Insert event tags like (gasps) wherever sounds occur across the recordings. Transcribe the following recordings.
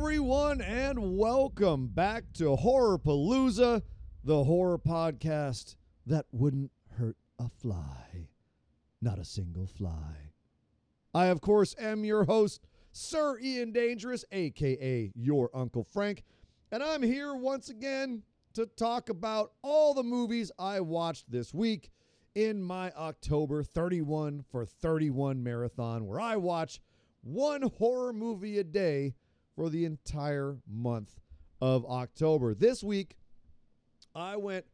everyone, and welcome back to Horror Palooza, the horror podcast that wouldn't hurt a fly. Not a single fly. I, of course, am your host, Sir Ian Dangerous, aka your Uncle Frank, and I'm here once again to talk about all the movies I watched this week in my October 31 for 31 marathon, where I watch one horror movie a day for the entire month of October. This week, I went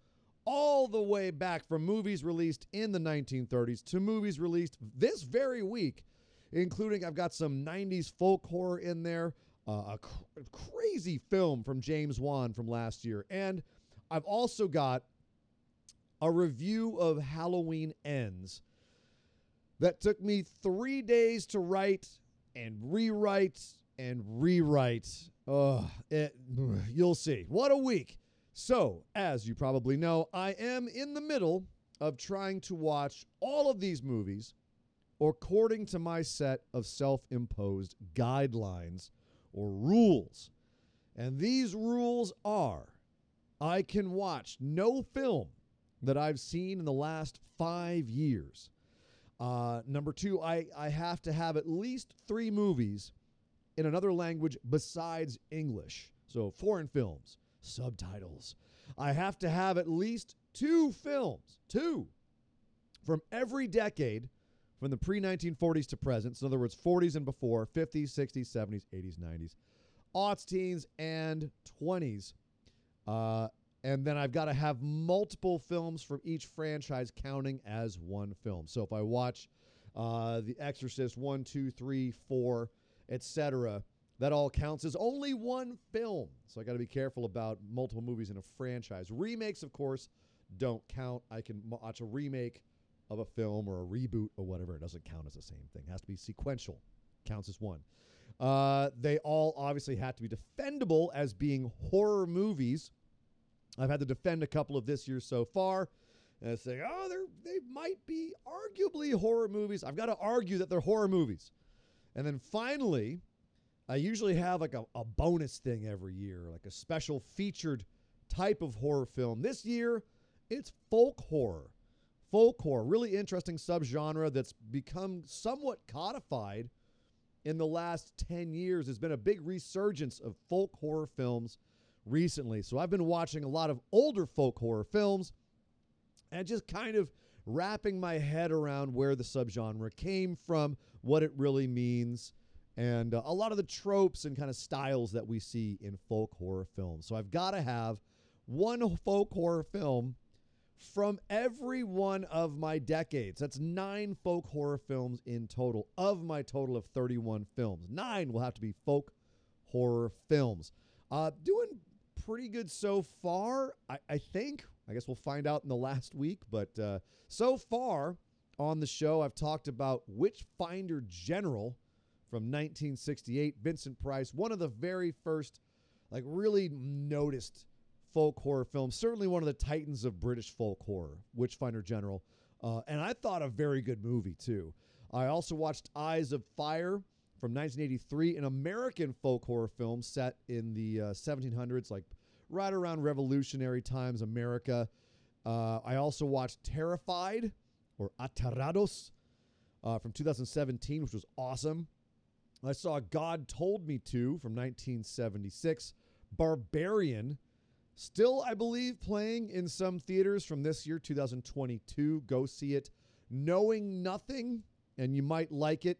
all the way back from movies released in the 1930s to movies released this very week, including I've got some 90s folk horror in there, uh, a cr- crazy film from James Wan from last year, and I've also got a review of Halloween Ends that took me three days to write and rewrite and rewrite. Ugh, it, you'll see. What a week. So, as you probably know, I am in the middle of trying to watch all of these movies according to my set of self imposed guidelines or rules. And these rules are I can watch no film that I've seen in the last five years. Uh, number two, I, I have to have at least three movies in another language besides English. So, foreign films, subtitles. I have to have at least two films, two, from every decade from the pre 1940s to present. So, in other words, 40s and before, 50s, 60s, 70s, 80s, 90s, aughts, teens, and 20s. Uh, and then I've got to have multiple films from each franchise counting as one film. So if I watch uh, The Exorcist one, two, three, four, etc., that all counts as only one film. So I got to be careful about multiple movies in a franchise. Remakes, of course, don't count. I can watch a remake of a film or a reboot or whatever. It doesn't count as the same thing. It has to be sequential. Counts as one. Uh, they all obviously have to be defendable as being horror movies. I've had to defend a couple of this year so far and say, oh, they're, they might be arguably horror movies. I've got to argue that they're horror movies. And then finally, I usually have like a, a bonus thing every year, like a special featured type of horror film. This year, it's folk horror. Folk horror, really interesting subgenre that's become somewhat codified in the last 10 years. There's been a big resurgence of folk horror films recently. So I've been watching a lot of older folk horror films and just kind of wrapping my head around where the subgenre came from, what it really means, and uh, a lot of the tropes and kind of styles that we see in folk horror films. So I've got to have one folk horror film from every one of my decades. That's nine folk horror films in total of my total of 31 films. Nine will have to be folk horror films. Uh, doing pretty good so far, I, I, think. I guess we'll find out in the last week. But uh, so far on the show, I've talked about Witchfinder General from 1968. Vincent Price, one of the very first, like, really noticed folk horror films. Certainly one of the titans of British folk horror, Witchfinder General. Uh, and I thought a very good movie, too. I also watched Eyes of Fire from 1983, an American folk horror film set in the uh, 1700s, like right around Revolutionary times, America. Uh, I also watched Terrified or Aterrados uh, from 2017, which was awesome. I saw God Told Me To from 1976. Barbarian, still, I believe, playing in some theaters from this year, 2022. Go see it. Knowing Nothing, and you might like it.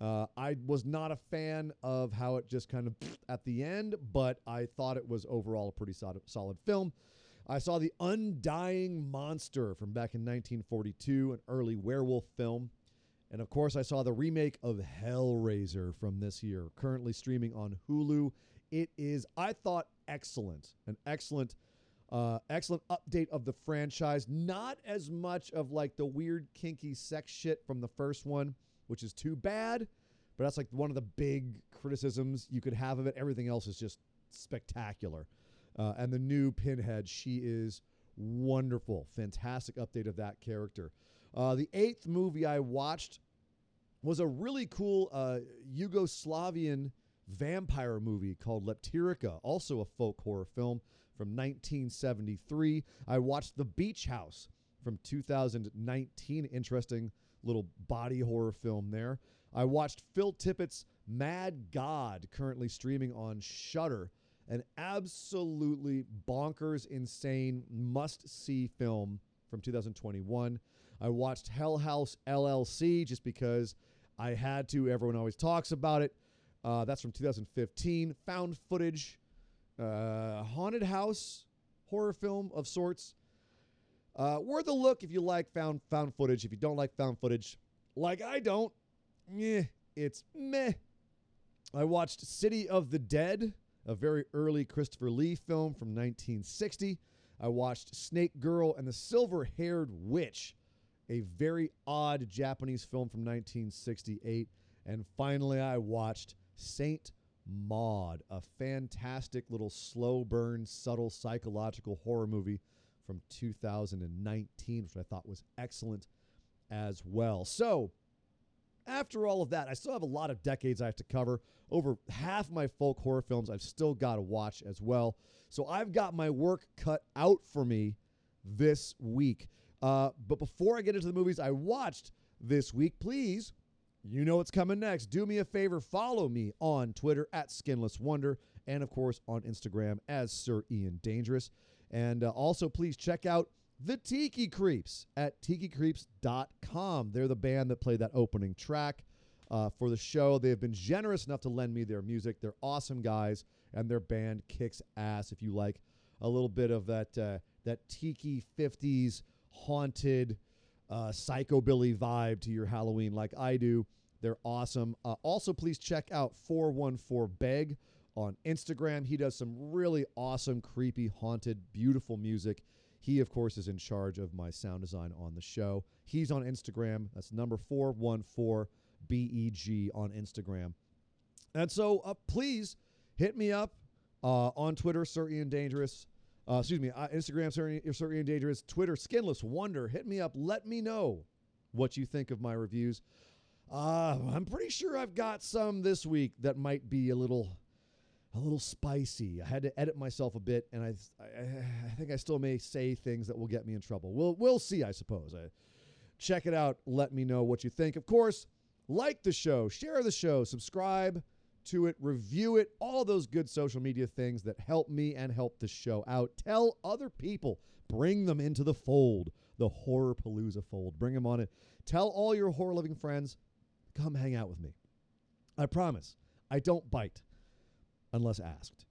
Uh, I was not a fan of how it just kind of at the end, but I thought it was overall a pretty solid, solid film. I saw The Undying Monster from back in 1942, an early werewolf film. And of course, I saw the remake of Hellraiser from this year, currently streaming on Hulu. It is, I thought, excellent. An excellent, uh, excellent update of the franchise. Not as much of like the weird, kinky sex shit from the first one which is too bad. But that's like one of the big criticisms you could have of it. Everything else is just spectacular. Uh, and the new Pinhead, she is wonderful. Fantastic update of that character. Uh, the eighth movie I watched was a really cool uh, Yugoslavian vampire movie called Leptirica, also a folk horror film from 1973. I watched The Beach House from 2019. Interesting little body horror film there. I watched Phil Tippett's Mad God, currently streaming on Shudder, an absolutely bonkers, insane, must see film from 2021. I watched Hell House LLC just because I had to. Everyone always talks about it. Uh, that's from 2015. Found footage, uh, haunted house horror film of sorts. Uh, worth a look if you like found found footage. If you don't like found footage, like I don't, yeah, it's meh. I watched City of the Dead, a very early Christopher Lee film from 1960. I watched Snake Girl and the Silver Haired Witch, a very odd Japanese film from 1968. And finally, I watched Saint Maud, a fantastic little slow burn, subtle psychological horror movie from 2019, which I thought was excellent as well. So, after all of that, I still have a lot of decades I have to cover. Over half my folk horror films I've still got to watch as well. So I've got my work cut out for me this week. Uh, but before I get into the movies I watched this week, please, you know what's coming next. Do me a favor, follow me on Twitter at Skinless Wonder, and of course on Instagram as Sir Ian Dangerous. And uh, also, please check out the Tiki Creeps at tikicreeps.com. They're the band that played that opening track uh, for the show. They have been generous enough to lend me their music. They're awesome guys, and their band kicks ass. If you like a little bit of that uh, that tiki '50s haunted uh, psychobilly vibe to your Halloween, like I do, they're awesome. Uh, also, please check out 414 Beg on Instagram. He does some really awesome, creepy, haunted, beautiful music. He, of course, is in charge of my sound design on the show. He's on Instagram. That's number 414 BEG on Instagram. And so uh, please hit me up uh, on Twitter, Sir Ian Dangerous. Uh, excuse me, uh, Instagram, Sir, Sir Ian Dangerous. Twitter, Skinless Wonder. Hit me up. Let me know what you think of my reviews. Uh, I'm pretty sure I've got some this week that might be a little a little spicy. I had to edit myself a bit, and I, I, I think I still may say things that will get me in trouble. We'll we'll see, I suppose. I, check it out. Let me know what you think. Of course, like the show, share the show, subscribe to it, review it, all those good social media things that help me and help the show out. Tell other people, bring them into the fold, the Horror Palooza fold. Bring them on it. Tell all your horror loving friends, come hang out with me. I promise, I don't bite unless asked.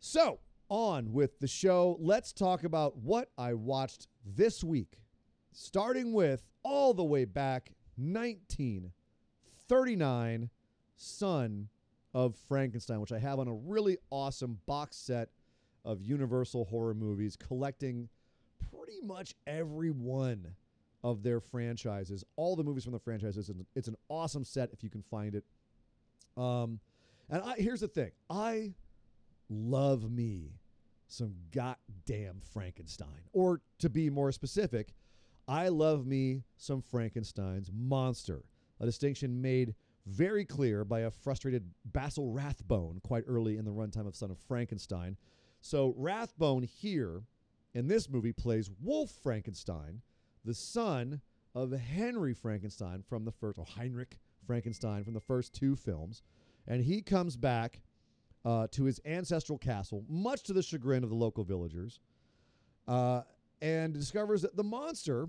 So, on with the show. Let's talk about what I watched this week, starting with all the way back 1939 Son of Frankenstein, which I have on a really awesome box set of Universal horror movies, collecting pretty much every one of their franchises, all the movies from the franchises. It's an awesome set if you can find it. Um, and I, here's the thing I love me some goddamn Frankenstein. Or to be more specific, I love me some Frankenstein's monster, a distinction made very clear by a frustrated Basil Rathbone quite early in the runtime of Son of Frankenstein. So Rathbone here in this movie plays Wolf Frankenstein, the son of Henry Frankenstein from the first, or Heinrich Frankenstein from the first two films and he comes back uh, to his ancestral castle, much to the chagrin of the local villagers, uh, and discovers that the monster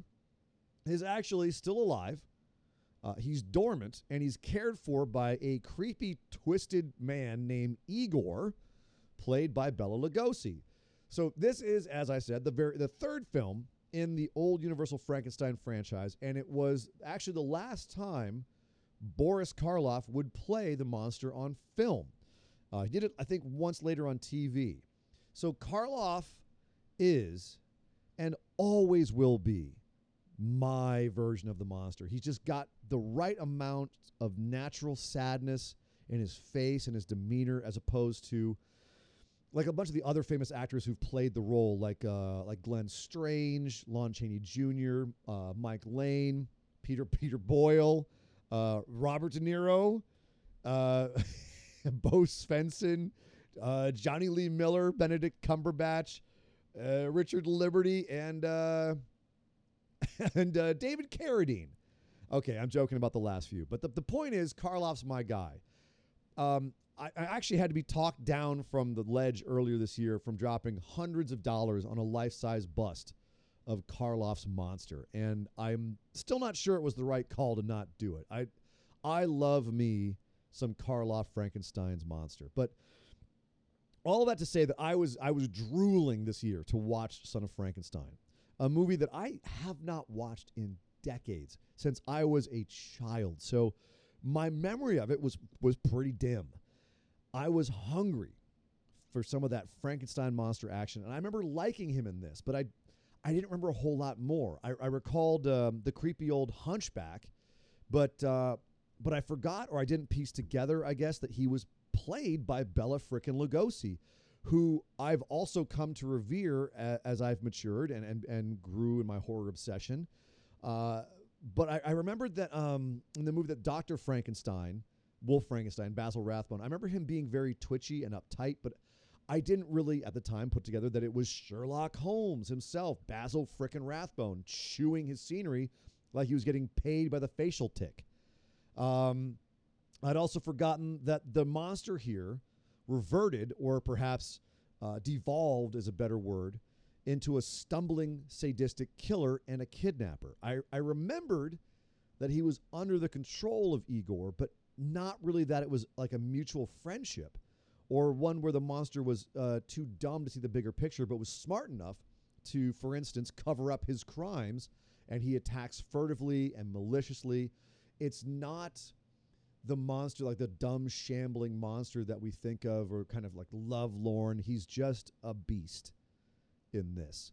is actually still alive. Uh, he's dormant and he's cared for by a creepy, twisted man named Igor, played by Bela Lugosi. So this is, as I said, the very the third film in the old Universal Frankenstein franchise, and it was actually the last time Boris Karloff would play the monster on film. Uh, he did it, I think, once later on TV. So Karloff is and always will be my version of the monster. He's just got the right amount of natural sadness in his face and his demeanor as opposed to like a bunch of the other famous actors who've played the role, like uh, like Glenn Strange, Lon Chaney Jr., uh, Mike Lane, Peter (laughs) Peter Boyle uh, Robert De Niro. Uh, (laughs) Bo Svenson, uh, Jonny Lee Miller, Benedict Cumberbatch, uh, Richard Liberty, and uh, (laughs) and uh, David Carradine. Okay, I'm joking about the last few, but the, the point is, Karloff's my guy. Um, I, I actually had to be talked down from the ledge earlier this year from dropping hundreds of dollars on a life size bust of Karloff's monster, and I'm still not sure it was the right call to not do it. I I love me some Karloff Frankenstein's monster, but all that to say that I was I was drooling this year to watch Son of Frankenstein, a movie that I have not watched in decades since I was a child. So my memory of it was was pretty dim. I was hungry for some of that Frankenstein monster action, and I remember liking him in this, but I I didn't remember a whole lot more. I, I recalled um, the creepy old hunchback, but uh, but I forgot or I didn't piece together, I guess, that he was played by Bela frickin' Lugosi, who I've also come to revere a, as I've matured and, and, and grew in my horror obsession. Uh, but I, I remembered that um, in the movie that Dr. Frankenstein, Wolf Frankenstein, Basil Rathbone, I remember him being very twitchy and uptight, but I didn't really at the time put together that it was Sherlock Holmes himself, Basil frickin' Rathbone, chewing his scenery like he was getting paid by the facial tick. Um, I'd also forgotten that the monster here reverted, or perhaps uh, devolved is a better word, into a stumbling, sadistic killer and a kidnapper. I, I remembered that he was under the control of Igor, but not really that it was like a mutual friendship or one where the monster was uh, too dumb to see the bigger picture, but was smart enough to, for instance, cover up his crimes and he attacks furtively and maliciously. It's not the monster, like the dumb, shambling monster that we think of, or kind of like lovelorn. He's just a beast in this.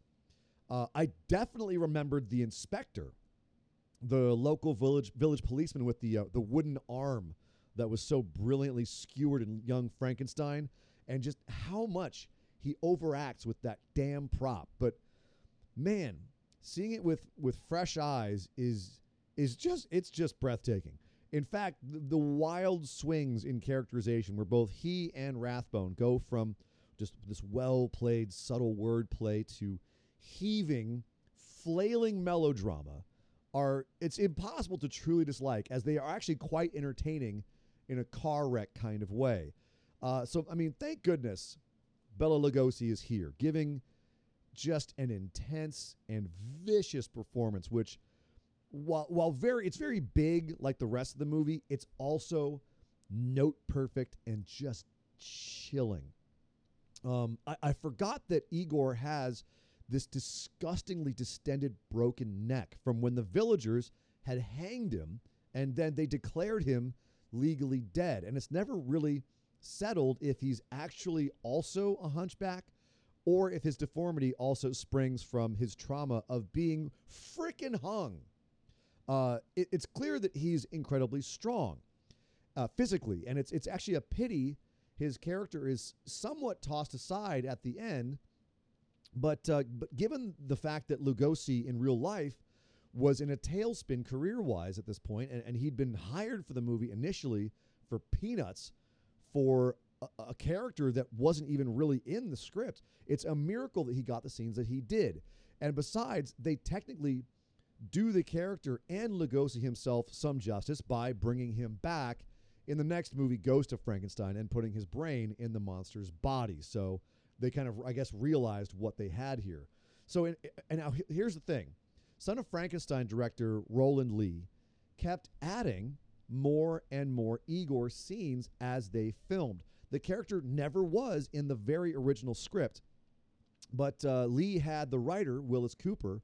Uh, I definitely remembered the inspector, the local village village policeman with the uh, the wooden arm that was so brilliantly skewered in Young Frankenstein, and just how much he overacts with that damn prop. But man, seeing it with with fresh eyes is is just it's just breathtaking. In fact, the, the wild swings in characterization where both he and Rathbone go from just this well played, subtle wordplay to heaving, flailing melodrama are it's impossible to truly dislike as they are actually quite entertaining in a car wreck kind of way. Uh, so I mean, thank goodness Bela Lugosi is here, giving just an intense and vicious performance, which while while very it's very big like the rest of the movie, it's also note perfect and just chilling. Um, I, I forgot that Igor has this disgustingly distended broken neck from when the villagers had hanged him and then they declared him legally dead. And it's never really settled if he's actually also a hunchback or if his deformity also springs from his trauma of being frickin' hung. Uh, it, it's clear that he's incredibly strong uh, physically, and it's it's actually a pity his character is somewhat tossed aside at the end. But uh, but given the fact that Lugosi in real life was in a tailspin career wise at this point, and, and he'd been hired for the movie initially for peanuts for a, a, character that wasn't even really in the script. It's a miracle that he got the scenes that he did. And besides, they technically do the character and Lugosi himself some justice by bringing him back in the next movie, Ghost of Frankenstein, and putting his brain in the monster's body. So they kind of, I guess, realized what they had here. So, in, and now here's the thing Son of Frankenstein director Rowland Lee kept adding more and more Igor scenes as they filmed. The character never was in the very original script, but uh, Lee had the writer, Willis Cooper,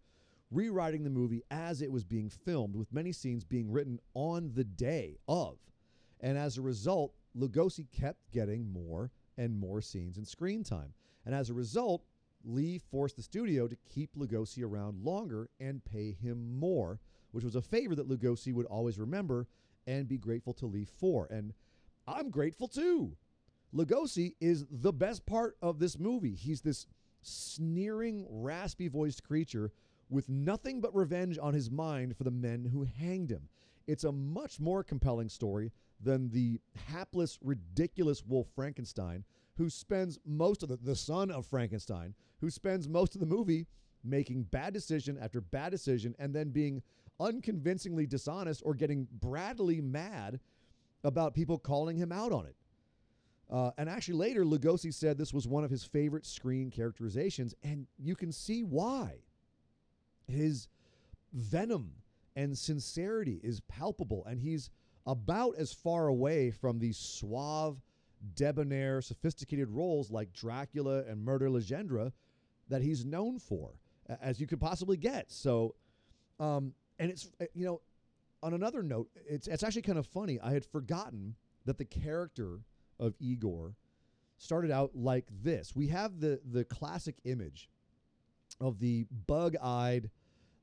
rewriting the movie as it was being filmed, with many scenes being written on the day of. And as a result, Lugosi kept getting more and more scenes and screen time. And as a result, Lee forced the studio to keep Lugosi around longer and pay him more, which was a favor that Lugosi would always remember and be grateful to Lee for. And I'm grateful too. Lugosi is the best part of this movie. He's this sneering, raspy voiced creature with nothing but revenge on his mind for the men who hanged him. It's a much more compelling story than the hapless, ridiculous Wolf Frankenstein, who spends most of the, the son of Frankenstein, who spends most of the movie making bad decision after bad decision and then being unconvincingly dishonest or getting Bradley mad about people calling him out on it. Uh, and actually, later, Lugosi said this was one of his favorite screen characterizations, and you can see why. His venom and sincerity is palpable, and he's about as far away from the suave, debonair, sophisticated roles like Dracula and Murder Legendre that he's known for as you could possibly get. So, um, and it's uh, you know, on another note, it's it's actually kind of funny. I had forgotten that the character of Igor started out like this. We have the the classic image of the bug-eyed,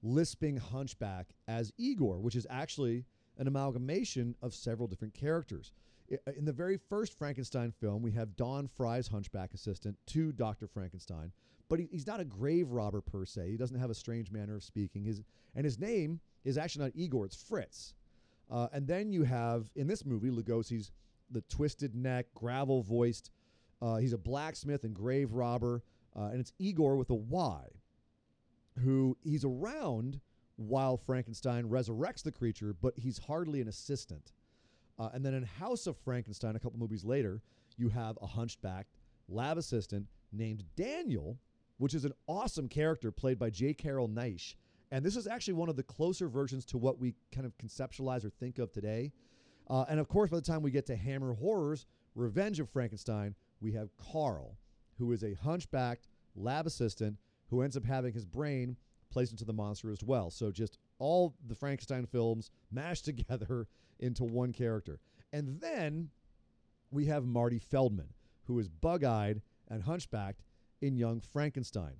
lisping hunchback as Igor, which is actually an amalgamation of several different characters. Uh, in the very first Frankenstein film, we have Don Frye's hunchback assistant to Dr. Frankenstein, but he, he's not a grave robber per se. He doesn't have a strange manner of speaking. His and his name is actually not Igor; it's Fritz. Uh, and then you have in this movie Lugosi's the twisted neck, gravel voiced. Uh, he's a blacksmith and grave robber, uh, and it's Igor with a Y, who he's around while Frankenstein resurrects the creature, but he's hardly an assistant. Uh, and then in House of Frankenstein, a couple movies later, you have a hunchback lab assistant named Daniel, which is an awesome character played by J. Carrol Naish. And this is actually one of the closer versions to what we kind of conceptualize or think of today. Uh, and of course, by the time we get to Hammer Horrors, Revenge of Frankenstein, we have Carl, who is a hunchbacked lab assistant who ends up having his brain placed into the monster as well. So just all the Frankenstein films mashed (laughs) together into one character. And then we have Marty Feldman, who is bug eyed and hunchbacked in Young Frankenstein.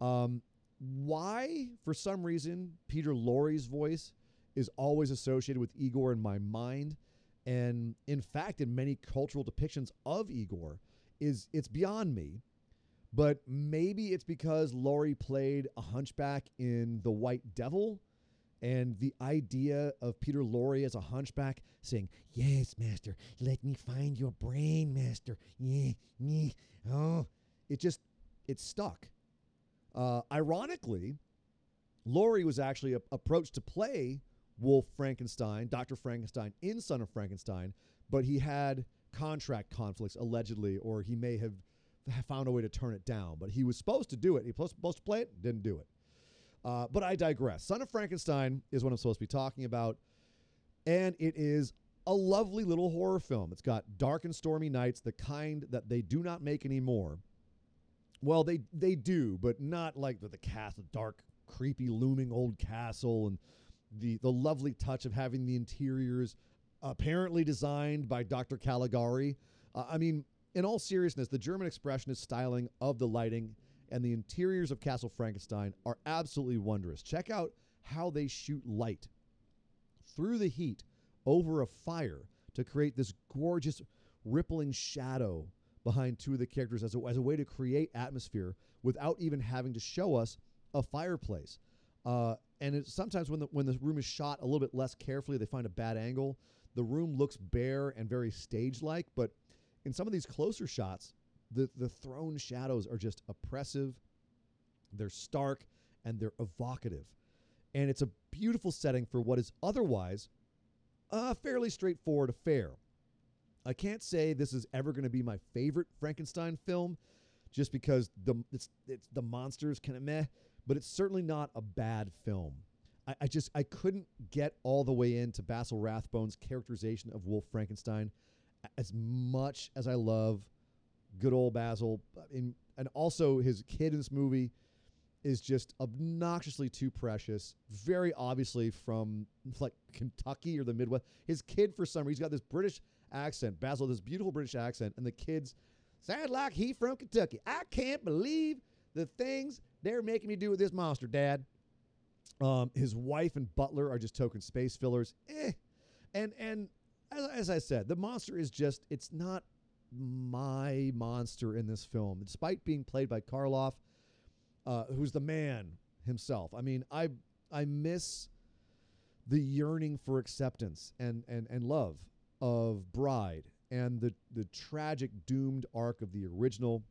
Um, why, for some reason, Peter Lorre's voice is always associated with Igor in my mind, and in fact, in many cultural depictions of Igor, is it's beyond me. But maybe it's because Lorre played a hunchback in The White Devil, and the idea of Peter Lorre as a hunchback saying, Yes, master, let me find your brain, master. Yeah, yeah. Oh, it just, it stuck. Uh, ironically, Lorre was actually a- approached to play Wolf Frankenstein, Dr. Frankenstein in Son of Frankenstein, but he had contract conflicts allegedly, or he may have found a way to turn it down. But he was supposed to do it. He was supposed to play it, didn't do it. Uh, but I digress. Son of Frankenstein is what I'm supposed to be talking about. And it is a lovely little horror film. It's got dark and stormy nights, the kind that they do not make anymore. Well, they they do, but not like the, the cast, the dark, creepy, looming old castle, and the the lovely touch of having the interiors apparently designed by Dr. Caligari. Uh, I mean, in all seriousness, the German expressionist styling of the lighting and the interiors of Castle Frankenstein are absolutely wondrous. Check out how they shoot light through the heat over a fire to create this gorgeous rippling shadow behind two of the characters as a, as a way to create atmosphere without even having to show us a fireplace. Uh, and sometimes when the when the room is shot a little bit less carefully, they find a bad angle. The room looks bare and very stage-like, but in some of these closer shots, the the thrown shadows are just oppressive. They're stark and they're evocative, and it's a beautiful setting for what is otherwise a fairly straightforward affair. I can't say this is ever going to be my favorite Frankenstein film, just because the it's, it's the monsters kind of meh, but it's certainly not a bad film. I, I just I couldn't get all the way into Basil Rathbone's characterization of Wolf Frankenstein as much as I love good old Basil, in, and also his kid in this movie is just obnoxiously too precious. Very obviously from (laughs) like Kentucky or the Midwest. His kid, for some reason, he's got this British accent. Basil, this beautiful British accent, and the kids sound like he from Kentucky. I can't believe the things they're making me do with this monster, Dad. Um, his wife and butler are just token space fillers. Eh. And and as, as I said, the monster is just it's not my monster in this film, despite being played by Karloff, uh, who's the man himself. I mean, I I miss the yearning for acceptance and and and love of Bride and the the tragic doomed arc of the original.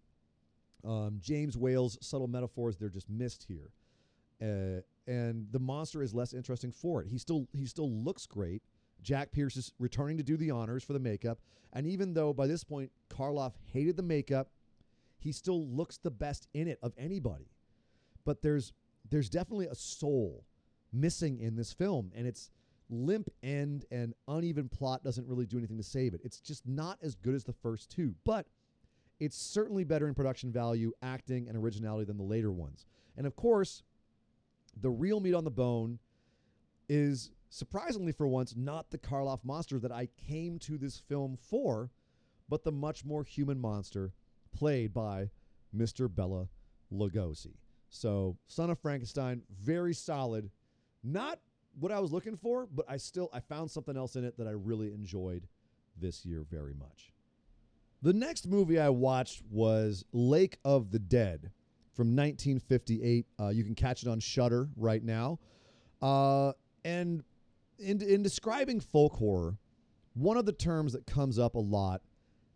Um, James Whale's subtle metaphors they're just missed here, uh, and the monster is less interesting for it. He still he still looks great. Jack Pierce is returning to do the honors for the makeup, and even though by this point Karloff hated the makeup, he still looks the best in it of anybody. But there's there's definitely a soul missing in this film, and it's limp end and uneven plot doesn't really do anything to save it. It's just not as good as the first two, but it's certainly better in production value, acting, and originality than the later ones. And of course, the real meat on the bone is surprisingly for once not the Karloff monster that I came to this film for, but the much more human monster played by Mr. Bela Lugosi. So, Son of Frankenstein, very solid. Not what I was looking for, but I still I found something else in it that I really enjoyed this year very much. The next movie I watched was Lake of the Dead from 1958. Uh, you can catch it on Shudder right now. Uh, and in, in describing folk horror, one of the terms that comes up a lot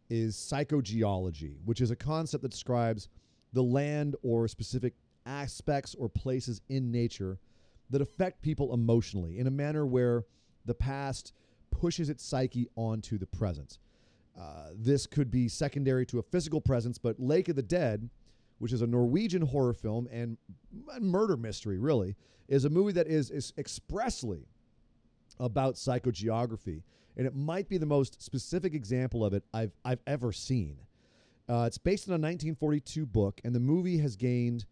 is psychogeography, which is a concept that describes the land or specific aspects or places in nature that affect people emotionally in a manner where the past pushes its psyche onto the present. Uh, this could be secondary to a physical presence, but Lake of the Dead, which is a Norwegian horror film and murder mystery, really, is a movie that is, is expressly about psychogeography. And it might be the most specific example of it I've, I've ever seen. Uh, it's based on a 1942 book, and the movie has gained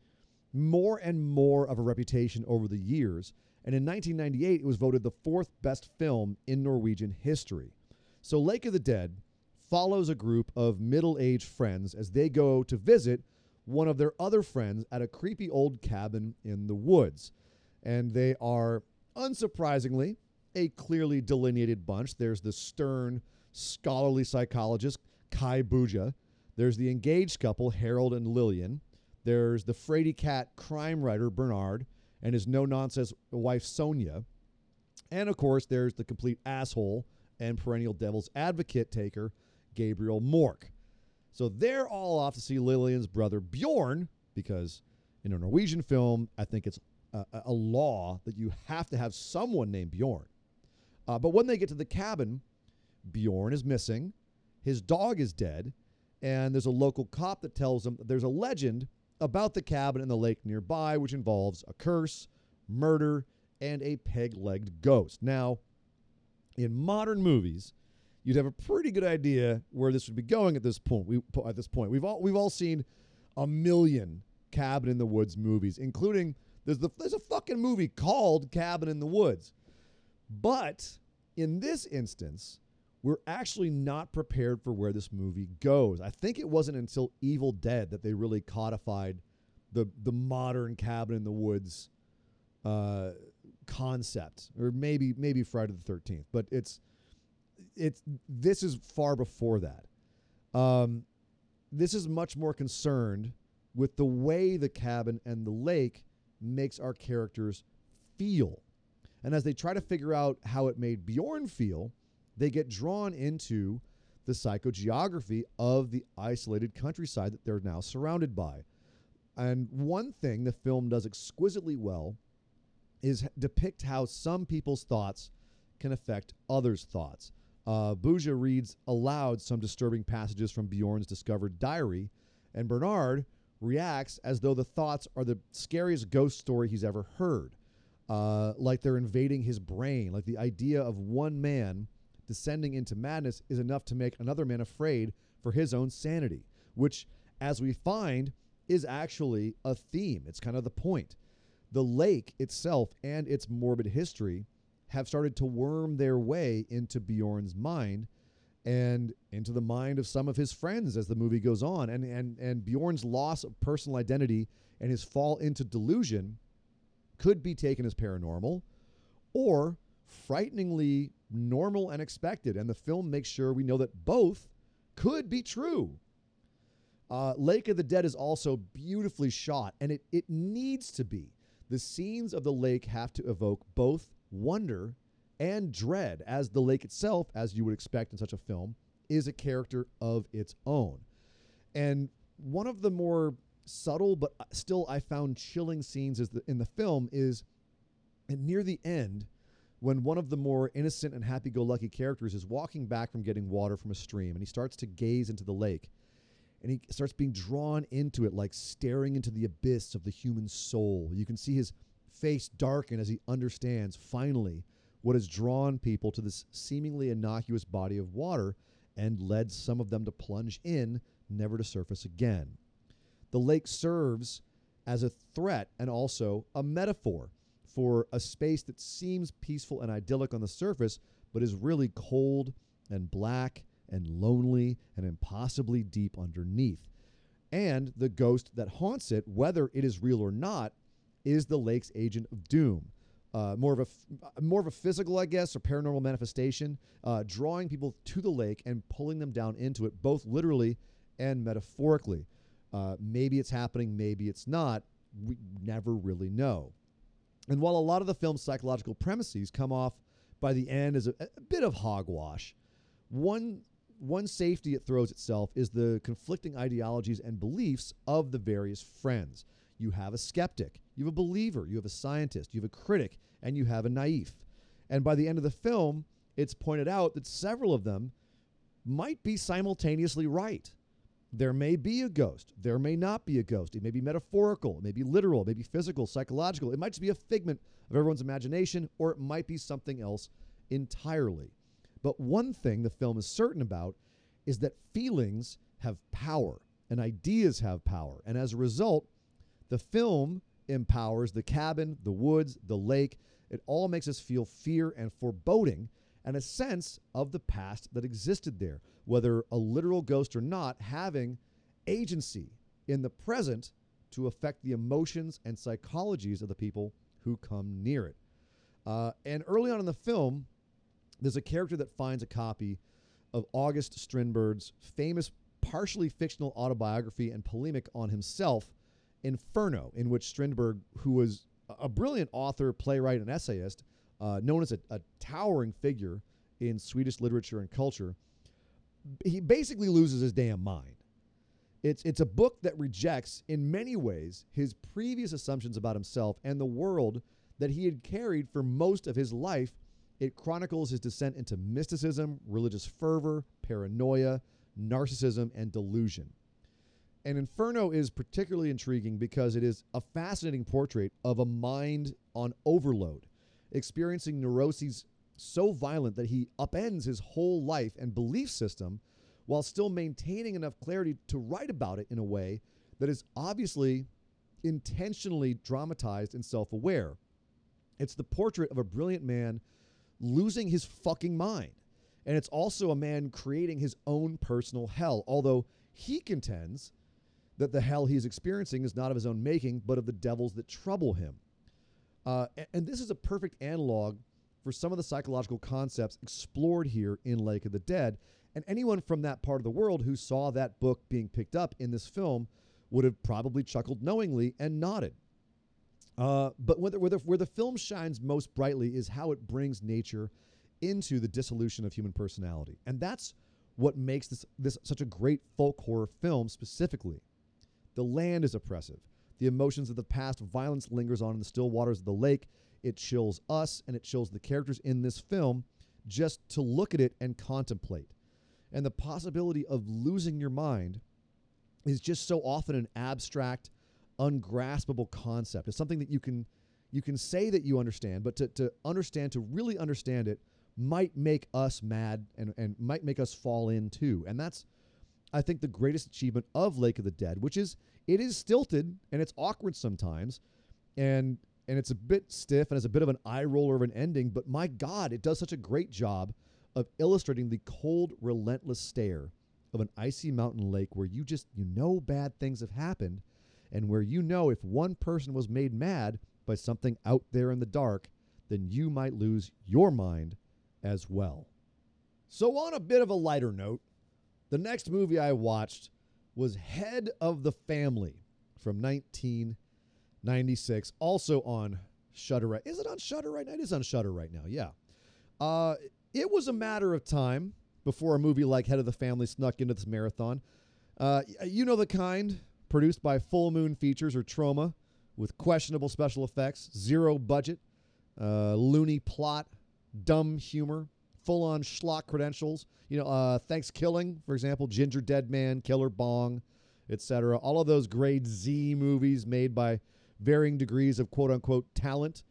more and more of a reputation over the years. And in 1998, it was voted the fourth best film in Norwegian history. So, Lake of the Dead follows a group of middle aged friends as they go to visit one of their other friends at a creepy old cabin in the woods. And they are, unsurprisingly, a clearly delineated bunch. There's the stern, scholarly psychologist, Kai Buja. There's the engaged couple, Harold and Lillian. There's the Frady Cat crime writer, Bernard, and his no nonsense wife, Sonia. And of course, there's the complete asshole and perennial devil's advocate taker, Gabriel Mork. So they're all off to see Lillian's brother, Bjorn, because in a Norwegian film, I think it's a, a law that you have to have someone named Bjorn. Uh, but when they get to the cabin, Bjorn is missing, his dog is dead, and there's a local cop that tells them that there's a legend about the cabin in the lake nearby, which involves a curse, murder, and a peg legged ghost. Now, in modern movies, you'd have a pretty good idea where this would be going at this point. We, at this point, we've all we've all seen a million Cabin in the Woods movies, including there's the there's a fucking movie called Cabin in the Woods. But in this instance, we're actually not prepared for where this movie goes. I think it wasn't until Evil Dead that they really codified the the modern cabin in the woods uh, concept, or maybe maybe Friday the Thirteenth. But it's it's this is far before that. Um, this is much more concerned with the way the cabin and the lake makes our characters feel. And as they try to figure out how it made Bjorn feel, they get drawn into the psychogeography of the isolated countryside that they're now surrounded by. And one thing the film does exquisitely well is depict how some people's thoughts can affect others' thoughts. Uh, Buja reads aloud some disturbing passages from Bjorn's discovered diary, and Bernard reacts as though the thoughts are the scariest ghost story he's ever heard. Uh, like they're invading his brain, like the idea of one man descending into madness is enough to make another man afraid for his own sanity, which, as we find, is actually a theme. It's kind of the point. The lake itself and its morbid history have started to worm their way into Bjorn's mind and into the mind of some of his friends as the movie goes on. And, and, and Bjorn's loss of personal identity and his fall into delusion could be taken as paranormal or frighteningly normal and expected. And the film makes sure we know that both could be true. Uh, Lake of the Dead is also beautifully shot, and it, it needs to be. The scenes of the lake have to evoke both wonder And Dread, as the lake itself, as you would expect in such a film, is a character of its own. And one of the more subtle but still I found chilling scenes is the, in the film is near the end when one of the more innocent and happy-go-lucky characters is walking back from getting water from a stream and he starts to gaze into the lake and he starts being drawn into it like staring into the abyss of the human soul. You can see his face darken as he understands finally what has drawn people to this seemingly innocuous body of water and led some of them to plunge in, never to surface again. The lake serves as a threat and also a metaphor for a space that seems peaceful and idyllic on the surface, but is really cold and black and lonely and impossibly deep underneath. And the ghost that haunts it, whether it is real or not, is the lake's agent of doom. Uh, more of a more of a physical, I guess, or paranormal manifestation, uh, drawing people to the lake and pulling them down into it, both literally and metaphorically. Uh, maybe it's happening, maybe it's not. We never really know. And while a lot of the film's psychological premises come off by the end as a, a bit of hogwash, one one safety it throws itself is the conflicting ideologies and beliefs of the various friends. You have a skeptic, you have a believer, you have a scientist, you have a critic, and you have a naive. And by the end of the film, it's pointed out that several of them might be simultaneously right. There may be a ghost. There may not be a ghost. It may be metaphorical. It may be literal. It may be physical, psychological. It might just be a figment of everyone's imagination, or it might be something else entirely. But one thing the film is certain about is that feelings have power and ideas have power. And as a result, the film empowers the cabin, the woods, the lake. It all makes us feel fear and foreboding and a sense of the past that existed there, whether a literal ghost or not, having agency in the present to affect the emotions and psychologies of the people who come near it. Uh, and early on in the film, there's a character that finds a copy of August Strindberg's famous, partially fictional autobiography and polemic on himself, Inferno, in which Strindberg, who was a brilliant author, playwright, and essayist, uh, known as a, a towering figure in Swedish literature and culture, he basically loses his damn mind. It's, it's a book that rejects, in many ways, his previous assumptions about himself and the world that he had carried for most of his life. It chronicles his descent into mysticism, religious fervor, paranoia, narcissism, and delusion. And Inferno is particularly intriguing because it is a fascinating portrait of a mind on overload experiencing neuroses so violent that he upends his whole life and belief system while still maintaining enough clarity to write about it in a way that is obviously intentionally dramatized and self aware. It's the portrait of a brilliant man losing his fucking mind. And it's also a man creating his own personal hell, although he contends that the hell he's experiencing is not of his own making, but of the devils that trouble him. Uh, and, and this is a perfect analog for some of the psychological concepts explored here in Lake of the Dead. And anyone from that part of the world who saw that book being picked up in this film would have probably chuckled knowingly and nodded. Uh, but where the, where, the, where the film shines most brightly is how it brings nature into the dissolution of human personality. And that's what makes this, this such a great folk horror film specifically. The land is oppressive. The emotions of the past, violence lingers on in the still waters of the lake. It chills us and it chills the characters in this film just to look at it and contemplate. And the possibility of losing your mind is just so often an abstract, ungraspable concept. It's something that you can you can say that you understand, but to, to understand, to really understand it, might make us mad and, and might make us fall in too. And that's I think the greatest achievement of Lake of the Dead, which is it is stilted and it's awkward sometimes, and and it's a bit stiff and it's a bit of an eye roller of an ending. But my God, it does such a great job of illustrating the cold, relentless stare of an icy mountain lake where you just you know bad things have happened, and where you know if one person was made mad by something out there in the dark, then you might lose your mind as well. So, on a bit of a lighter note, the next movie I watched was Head of the Family from 1996, also on Shudder right. Is it on Shudder right now? It is on Shudder right now. Yeah. Uh, it was a matter of time before a movie like Head of the Family snuck into this marathon. Uh, you know the kind, produced by Full Moon Features or Troma, with questionable special effects, zero budget, uh, loony plot, dumb humor, full on schlock credentials. You know, uh, Thankskilling, for example, Ginger Dead Man, Killer Bong, etc. All of those grade Z movies made by varying degrees of quote unquote talent,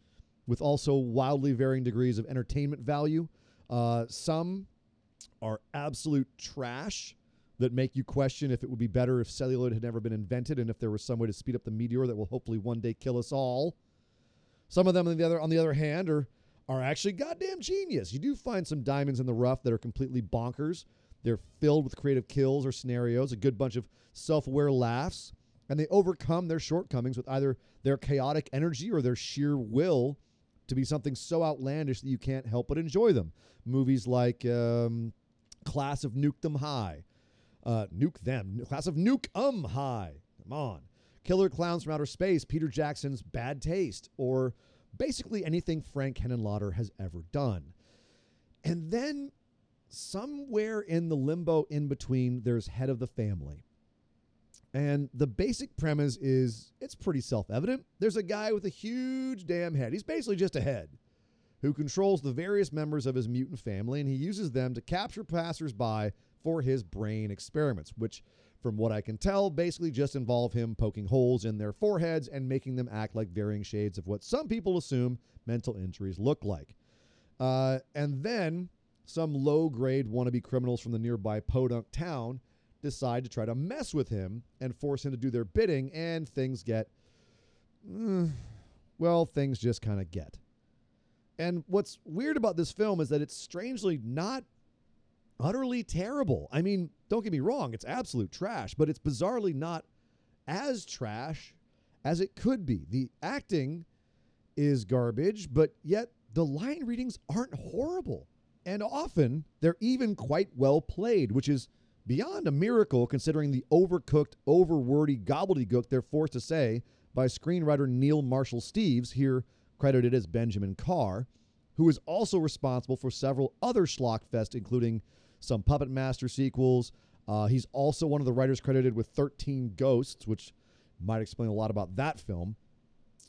with also wildly varying degrees of entertainment value. Uh, some are absolute trash that make you question if it would be better if celluloid had never been invented and if there was some way to speed up the meteor that will hopefully one day kill us all. Some of them, on the other, on the other hand, are are actually goddamn genius. You do find some diamonds in the rough that are completely bonkers. They're filled with creative kills or scenarios, a good bunch of self-aware laughs, and they overcome their shortcomings with either their chaotic energy or their sheer will to be something so outlandish that you can't help but enjoy them. Movies like um, Class of Nuke Them High, uh, Nuke Them, Class of Nuke Um High. Come on. Killer Clowns from Outer Space, Peter Jackson's Bad Taste, or basically anything Frank Henenlotter has ever done. And then somewhere in the limbo in between, there's Head of the Family. And the basic premise is it's pretty self evident. There's a guy with a huge damn head. He's basically just a head who controls the various members of his mutant family, and he uses them to capture passersby for his brain experiments, which, from what I can tell, basically just involve him poking holes in their foreheads and making them act like varying shades of what some people assume mental injuries look like. Uh, and then some low grade wannabe criminals from the nearby Podunk town decide to try to mess with him and force him to do their bidding, and things get, mm, well, things just kind of get. And what's weird about this film is that it's strangely not utterly terrible. I mean, don't get me wrong, it's absolute trash, but it's bizarrely not as trash as it could be. The acting is garbage, but yet the line readings aren't horrible. And often they're even quite well played, which is beyond a miracle considering the overcooked, overwordy gobbledygook they're forced to say by screenwriter Neal Marshall Stevens, here credited as Benjamin Carr, who is also responsible for several other schlockfest, including some Puppet Master sequels. Uh, he's also one of the writers credited with 13 Ghosts, which might explain a lot about that film.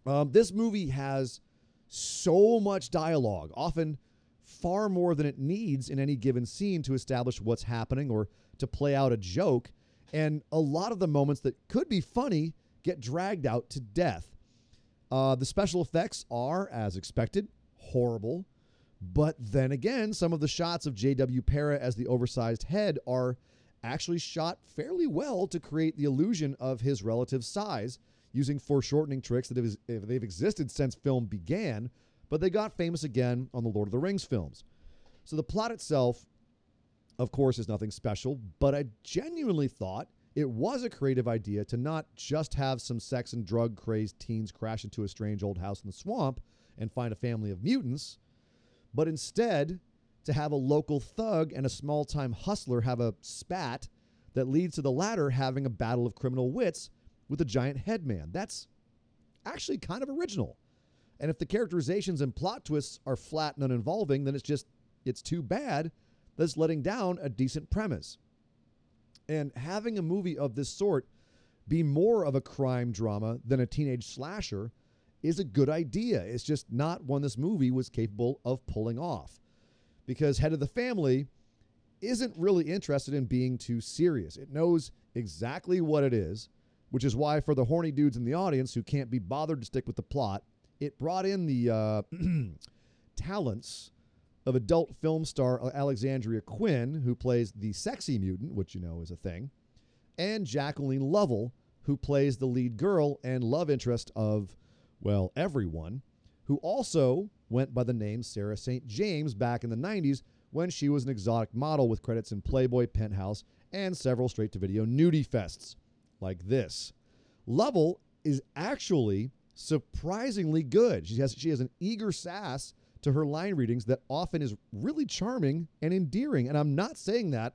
Um, this movie has so much dialogue, often far more than it needs in any given scene to establish what's happening or to play out a joke. And a lot of the moments that could be funny get dragged out to death. Uh, the special effects are, as expected, horrible. But then again, some of the shots of J.W. Perra as the oversized head are actually shot fairly well to create the illusion of his relative size using foreshortening tricks that have, they've existed since film began, but they got famous again on the Lord of the Rings films. So the plot itself, of course, is nothing special, but I genuinely thought it was a creative idea to not just have some sex and drug crazed teens crash into a strange old house in the swamp and find a family of mutants, but instead to have a local thug and a small time hustler have a spat that leads to the latter having a battle of criminal wits with a giant headman. That's actually kind of original. And if the characterizations and plot twists are flat and uninvolving, then it's just, it's too bad that's letting down a decent premise. And having a movie of this sort be more of a crime drama than a teenage slasher is a good idea. It's just not one this movie was capable of pulling off. Because Head of the Family isn't really interested in being too serious. It knows exactly what it is, which is why, for the horny dudes in the audience who can't be bothered to stick with the plot, it brought in the uh, (clears throat) talents of adult film star Alexandria Quinn, who plays the sexy mutant, which you know is a thing, and Jacqueline Lovell, who plays the lead girl and love interest of, well, everyone, who also went by the name Sarah St. James back in the 90s when she was an exotic model with credits in Playboy, Penthouse, and several straight to video nudie fests like this. Lovell is actually surprisingly good. She has she has an eager sass to her line readings that often is really charming and endearing. And I'm not saying that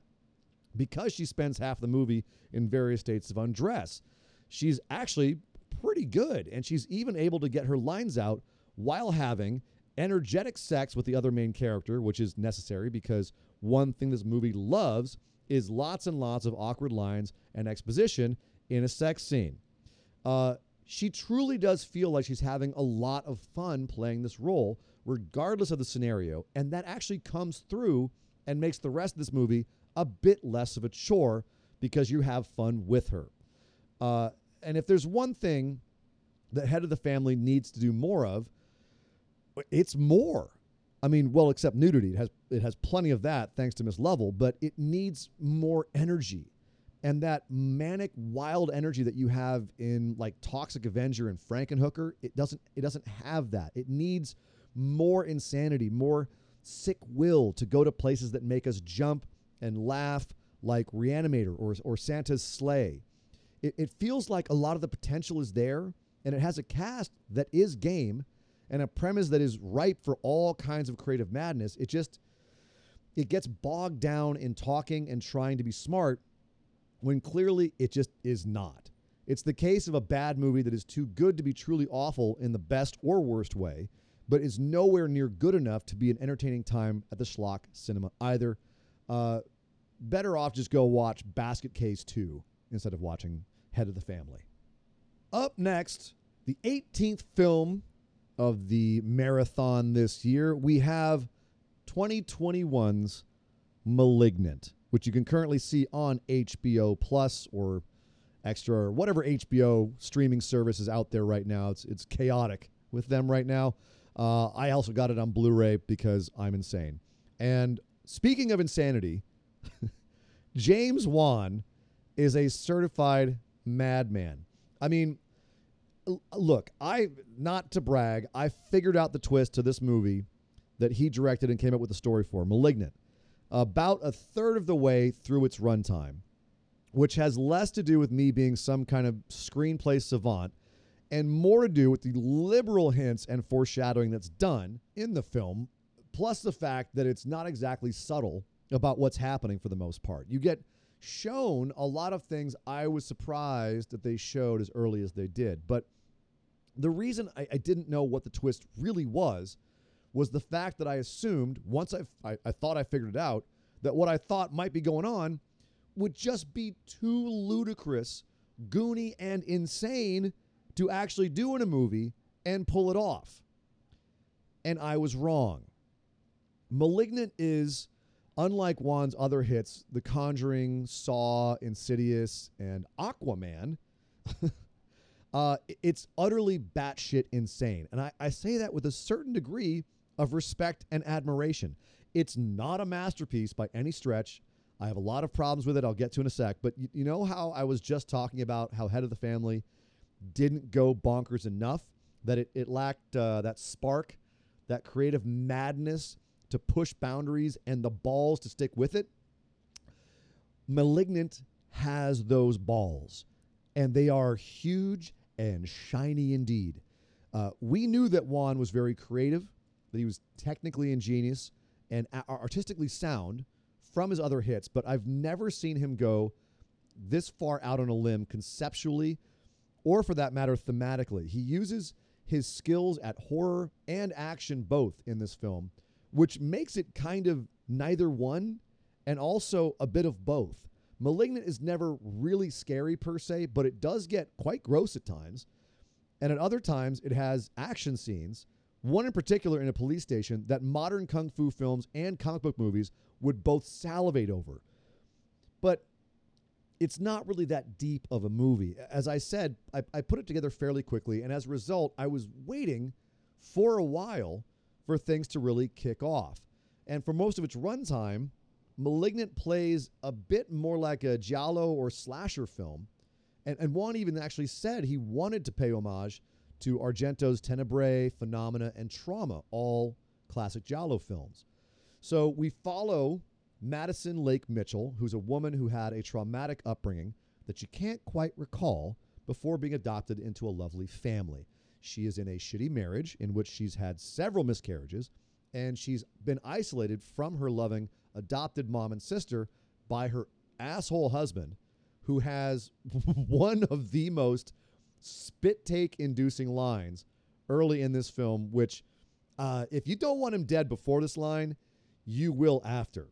because she spends half the movie in various states of undress. She's actually pretty good and she's even able to get her lines out while having energetic sex with the other main character, which is necessary because one thing this movie loves is lots and lots of awkward lines and exposition in a sex scene. Uh, she truly does feel like she's having a lot of fun playing this role, regardless of the scenario. And that actually comes through and makes the rest of this movie a bit less of a chore because you have fun with her. Uh, and if there's one thing that head of the family needs to do more of, it's more. I mean, well, except nudity. It has it has plenty of that thanks to Miss Lovell, but it needs more energy. And that manic, wild energy that you have in like Toxic Avenger and Frankenhooker, it doesn't it doesn't have that. It needs more insanity, more sick will to go to places that make us jump and laugh like Reanimator or, or Santa's Slay. It, it feels like a lot of the potential is there, and it has a cast that is game and a premise that is ripe for all kinds of creative madness. It just it gets bogged down in talking and trying to be smart when clearly it just is not. It's the case of a bad movie that is too good to be truly awful in the best or worst way, but is nowhere near good enough to be an entertaining time at the schlock cinema either. Uh, better off just go watch Basket Case 2 instead of watching Head of the Family. Up next, the 18th film of the marathon this year, we have 2021's Malignant, which you can currently see on HBO Plus or extra or whatever HBO streaming service is out there right now. It's it's chaotic with them right now. Uh, I also got it on Blu-ray because I'm insane. And speaking of insanity, (laughs) James Wan is a certified madman. I mean, look, I not to brag, I figured out the twist to this movie that he directed and came up with the story for, Malignant, about a third of the way through its runtime, which has less to do with me being some kind of screenplay savant and more to do with the liberal hints and foreshadowing that's done in the film, plus the fact that it's not exactly subtle about what's happening for the most part. You get shown a lot of things I was surprised that they showed as early as they did. But the reason I, I didn't know what the twist really was was the fact that I assumed once I, I, I thought I figured it out that what I thought might be going on would just be too ludicrous, goony, and insane to actually do in a movie and pull it off. And I was wrong. Malignant is unlike Wan's other hits, The Conjuring, Saw, Insidious, and Aquaman, (laughs) uh, it's utterly batshit insane. And I, I say that with a certain degree of respect and admiration. It's not a masterpiece by any stretch. I have a lot of problems with it. I'll get to in a sec. But you, you know how I was just talking about how Head of the Family didn't go bonkers enough, that it, it lacked uh, that spark, that creative madness to push boundaries and the balls to stick with it. Malignant has those balls, and they are huge and shiny indeed. Uh, we knew that Wan was very creative, that he was technically ingenious and artistically sound from his other hits, but I've never seen him go this far out on a limb conceptually or, for that matter, thematically. He uses his skills at horror and action both in this film which makes it kind of neither one and also a bit of both. Malignant is never really scary per se, but it does get quite gross at times. And at other times, it has action scenes, one in particular in a police station that modern kung fu films and comic book movies would both salivate over. But it's not really that deep of a movie. As I said, I, I put it together fairly quickly, and as a result, I was waiting for a while for things to really kick off. And for most of its runtime, Malignant plays a bit more like a Giallo or slasher film. And, and Wan even actually said he wanted to pay homage to Argento's Tenebrae, Phenomena, and Trauma, all classic Giallo films. So we follow Madison Lake Mitchell, who's a woman who had a traumatic upbringing that she can't quite recall before being adopted into a lovely family. She is in a shitty marriage in which she's had several miscarriages, and she's been isolated from her loving adopted mom and sister by her asshole husband, who has (laughs) one of the most spit take inducing lines early in this film, which uh, if you don't want him dead before this line, you will after.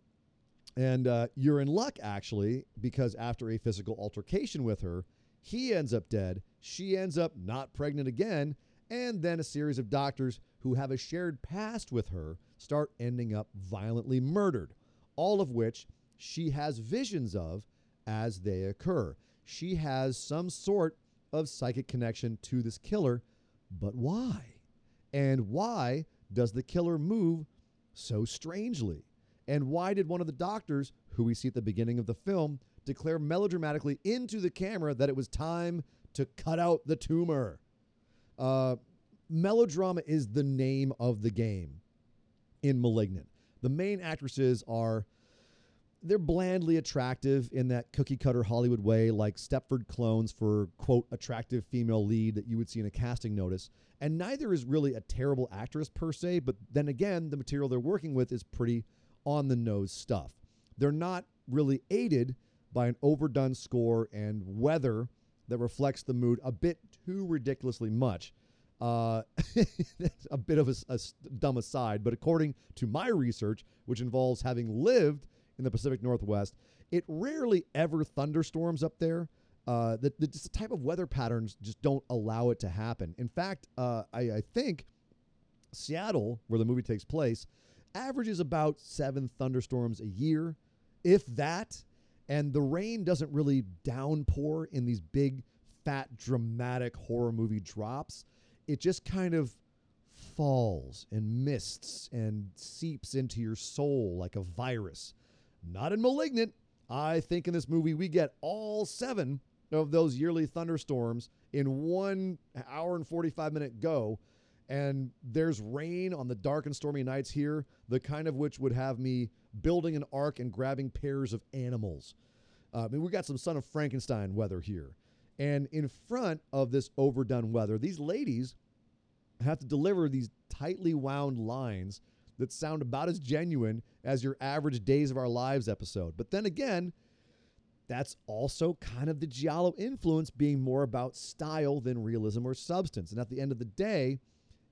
And uh, you're in luck, actually, because after a physical altercation with her, he ends up dead. She ends up not pregnant again. And then a series of doctors who have a shared past with her start ending up violently murdered, all of which she has visions of as they occur. She has some sort of psychic connection to this killer, but why? And why does the killer move so strangely? And why did one of the doctors, who we see at the beginning of the film, declare melodramatically into the camera that it was time to cut out the tumor? Uh, melodrama is the name of the game in Malignant. The main actresses are they're blandly attractive in that cookie cutter Hollywood way, like Stepford clones for quote attractive female lead that you would see in a casting notice. And neither is really a terrible actress per se, but then again, the material they're working with is pretty on the nose stuff. They're not really aided by an overdone score and weather that reflects the mood a bit too ridiculously much. Uh, (laughs) a bit of a, a dumb aside, but according to my research, which involves having lived in the Pacific Northwest, it rarely ever thunderstorms up there. Uh, the, the, the type of weather patterns just don't allow it to happen. In fact, uh, I, I think Seattle, where the movie takes place, averages about seven thunderstorms a year, if that. And the rain doesn't really downpour in these big, fat, dramatic horror movie drops. It just kind of falls and mists and seeps into your soul like a virus. Not in Malignant. I think in this movie we get all seven of those yearly thunderstorms in one hour and 45 minute go. And there's rain on the dark and stormy nights here, the kind of which would have me building an ark and grabbing pairs of animals. Uh, I mean, we got some Son of Frankenstein weather here. And in front of this overdone weather, these ladies have to deliver these tightly wound lines that sound about as genuine as your average Days of Our Lives episode. But then again, that's also kind of the Giallo influence being more about style than realism or substance. And at the end of the day,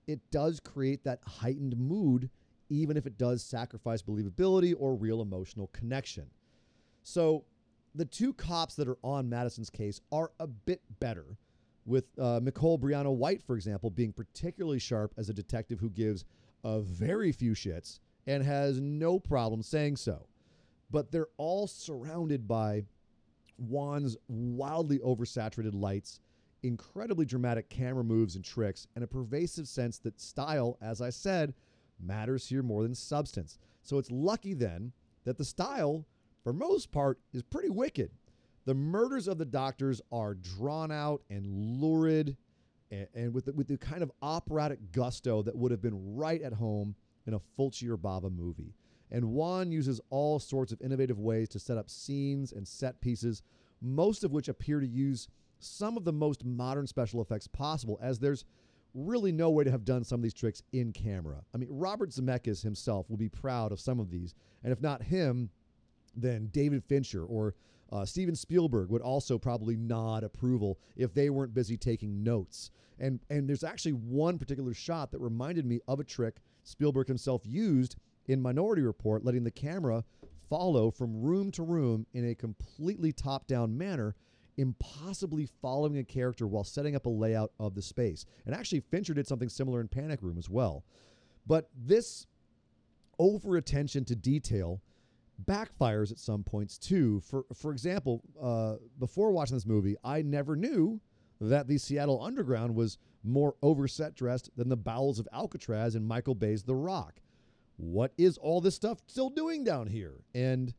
it does create that heightened mood, even if it does sacrifice believability or real emotional connection. So the two cops that are on Madison's case are a bit better, with uh, Michole Briana White, for example, being particularly sharp as a detective who gives a very few shits and has no problem saying so. But they're all surrounded by Wan's wildly oversaturated lights, incredibly dramatic camera moves and tricks, and a pervasive sense that style, as I said, matters here more than substance. So it's lucky then that the style, for most part, is pretty wicked. The murders of the doctors are drawn out and lurid and, and with, the, with the kind of operatic gusto that would have been right at home in a Fulci or Bava movie. And Wan uses all sorts of innovative ways to set up scenes and set pieces, most of which appear to use some of the most modern special effects possible, as there's really no way to have done some of these tricks in camera. I mean, Robert Zemeckis himself will be proud of some of these, and if not him, then David Fincher or uh, Steven Spielberg would also probably nod approval if they weren't busy taking notes. And and there's actually one particular shot that reminded me of a trick Spielberg himself used in Minority Report, letting the camera follow from room to room in a completely top-down manner, impossibly following a character while setting up a layout of the space. And actually, Fincher did something similar in Panic Room as well. But this over attention to detail backfires at some points too. For for example, uh, before watching this movie, I never knew that the Seattle Underground was more overset dressed than the bowels of Alcatraz in Michael Bay's The Rock what is all this stuff still doing down here? And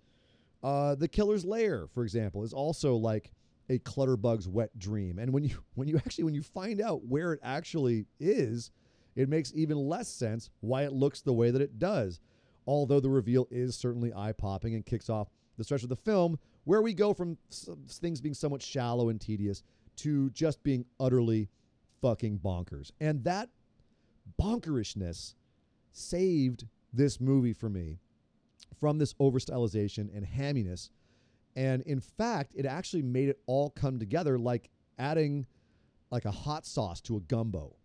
uh, the killer's lair, for example, is also like a clutterbug's wet dream. And when you (laughs) when you actually when you find out where it actually is, it makes even less sense why it looks the way that it does. Although the reveal is certainly eye popping and kicks off the stretch of the film where we go from things being somewhat shallow and tedious to just being utterly fucking bonkers. And that bonkerishness saved this movie for me from this overstylization and hamminess. And in fact, it actually made it all come together like adding like a hot sauce to a gumbo.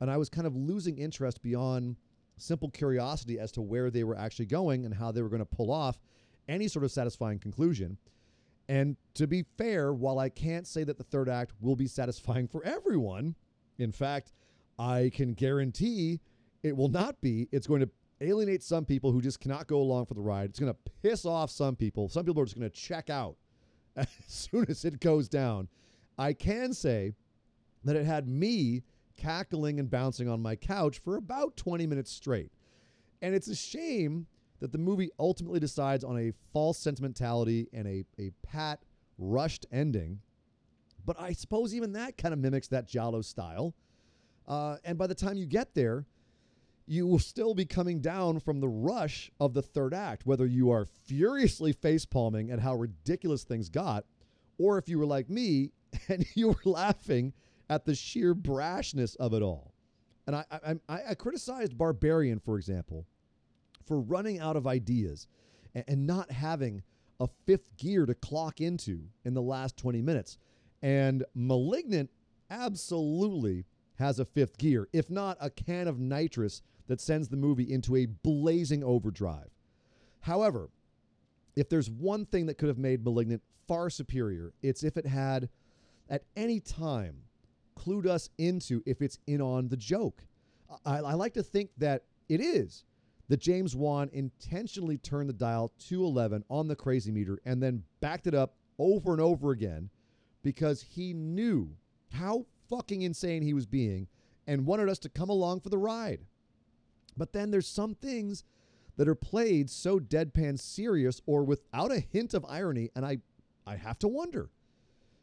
And I was kind of losing interest beyond simple curiosity as to where they were actually going and how they were going to pull off any sort of satisfying conclusion. And to be fair, while I can't say that the third act will be satisfying for everyone, in fact, I can guarantee it will not be. It's going to alienate some people who just cannot go along for the ride. It's going to piss off some people. Some people are just going to check out (laughs) as soon as it goes down. I can say that it had me cackling and bouncing on my couch for about 20 minutes straight. And it's a shame that the movie ultimately decides on a false sentimentality and a, a pat, rushed ending. But I suppose even that kind of mimics that Giallo style. Uh, and by the time you get there, you will still be coming down from the rush of the third act, whether you are furiously face palming at how ridiculous things got, or if you were like me (laughs) and you were laughing at the sheer brashness of it all. And I, I, I criticized Barbarian, for example, for running out of ideas and, and not having a fifth gear to clock into in the last 20 minutes. And Malignant absolutely has a fifth gear, if not a can of nitrous that sends the movie into a blazing overdrive. However, if there's one thing that could have made Malignant far superior, it's if it had at any time clued us into if it's in on the joke. I, I like to think that it is that James Wan intentionally turned the dial to 11 on the crazy meter and then backed it up over and over again because he knew how fucking insane he was being and wanted us to come along for the ride. But then there's some things that are played so deadpan serious or without a hint of irony, and I, I have to wonder.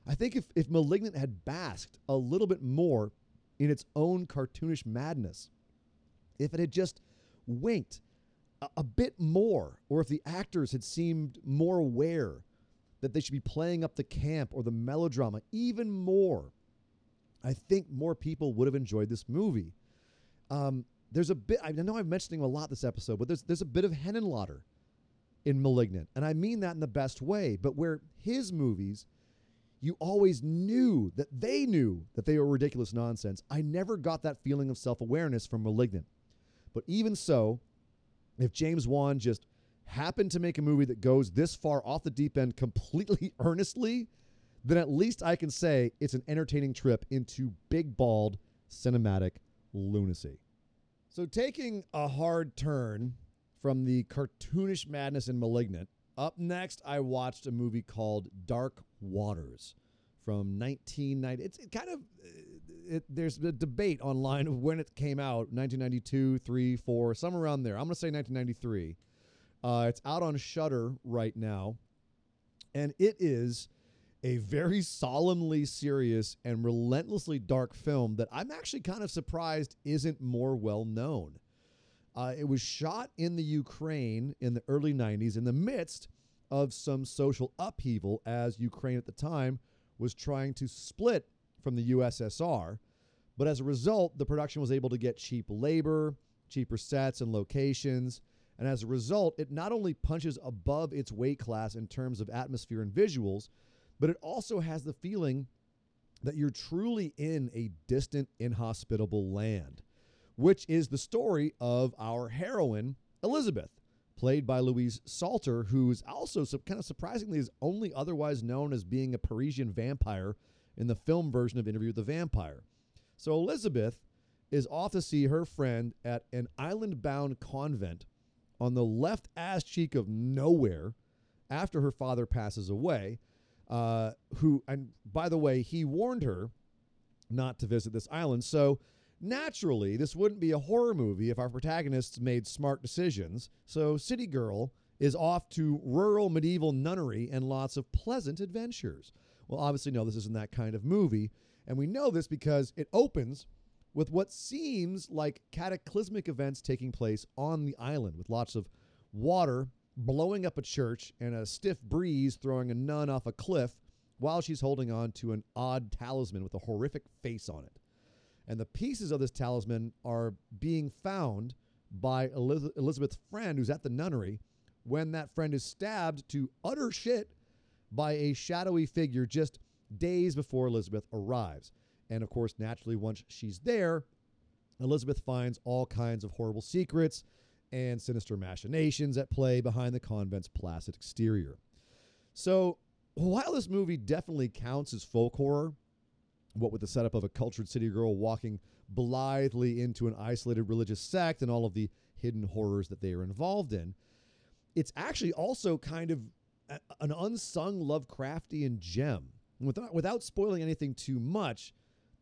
I think if, if Malignant had basked a little bit more in its own cartoonish madness, if it had just winked a, a bit more, or if the actors had seemed more aware that they should be playing up the camp or the melodrama even more, I think more people would have enjoyed this movie. Um, there's a bit. I know I'm mentioning a lot this episode, but there's there's a bit of Henenlotter in *Malignant*, and I mean that in the best way. But where his movies, you always knew that they knew that they were ridiculous nonsense. I never got that feeling of self-awareness from *Malignant*. But even so, if James Wan just happened to make a movie that goes this far off the deep end completely (laughs) earnestly, then at least I can say it's an entertaining trip into big bald cinematic lunacy. So, taking a hard turn from the cartoonish madness in Malignant, up next, I watched a movie called Dark Waters from 1990. It's it kind of, it, there's a debate online of when it came out 1992, 3, 4, somewhere around there. I'm going to say 1993. Uh, it's out on Shudder right now. And it is a very solemnly serious and relentlessly dark film that I'm actually kind of surprised isn't more well known. Uh, it was shot in the Ukraine in the early 90s in the midst of some social upheaval as Ukraine at the time was trying to split from the USSR. But as a result, the production was able to get cheap labor, cheaper sets and locations. And as a result, it not only punches above its weight class in terms of atmosphere and visuals, but it also has the feeling that you're truly in a distant, inhospitable land, which is the story of our heroine, Elizabeth, played by Louise Salter, who's also kind of surprisingly is only otherwise known as being a Parisian vampire in the film version of Interview with the Vampire. So Elizabeth is off to see her friend at an island bound convent on the left ass cheek of nowhere after her father passes away uh, who, and by the way, he warned her not to visit this island. So naturally, this wouldn't be a horror movie if our protagonists made smart decisions. So City Girl is off to rural medieval nunnery and lots of pleasant adventures. Well, obviously, no, this isn't that kind of movie. And we know this because it opens with what seems like cataclysmic events taking place on the island with lots of water blowing up a church and a stiff breeze throwing a nun off a cliff while she's holding on to an odd talisman with a horrific face on it. And the pieces of this talisman are being found by Eliz- Elizabeth's friend who's at the nunnery when that friend is stabbed to utter shit by a shadowy figure just days before Elizabeth arrives. And of course, naturally, once she's there, Elizabeth finds all kinds of horrible secrets and sinister machinations at play behind the convent's placid exterior. So, while this movie definitely counts as folk horror, what with the setup of a cultured city girl walking blithely into an isolated religious sect and all of the hidden horrors that they are involved in, it's actually also kind of an unsung Lovecraftian gem. Without, without spoiling anything too much,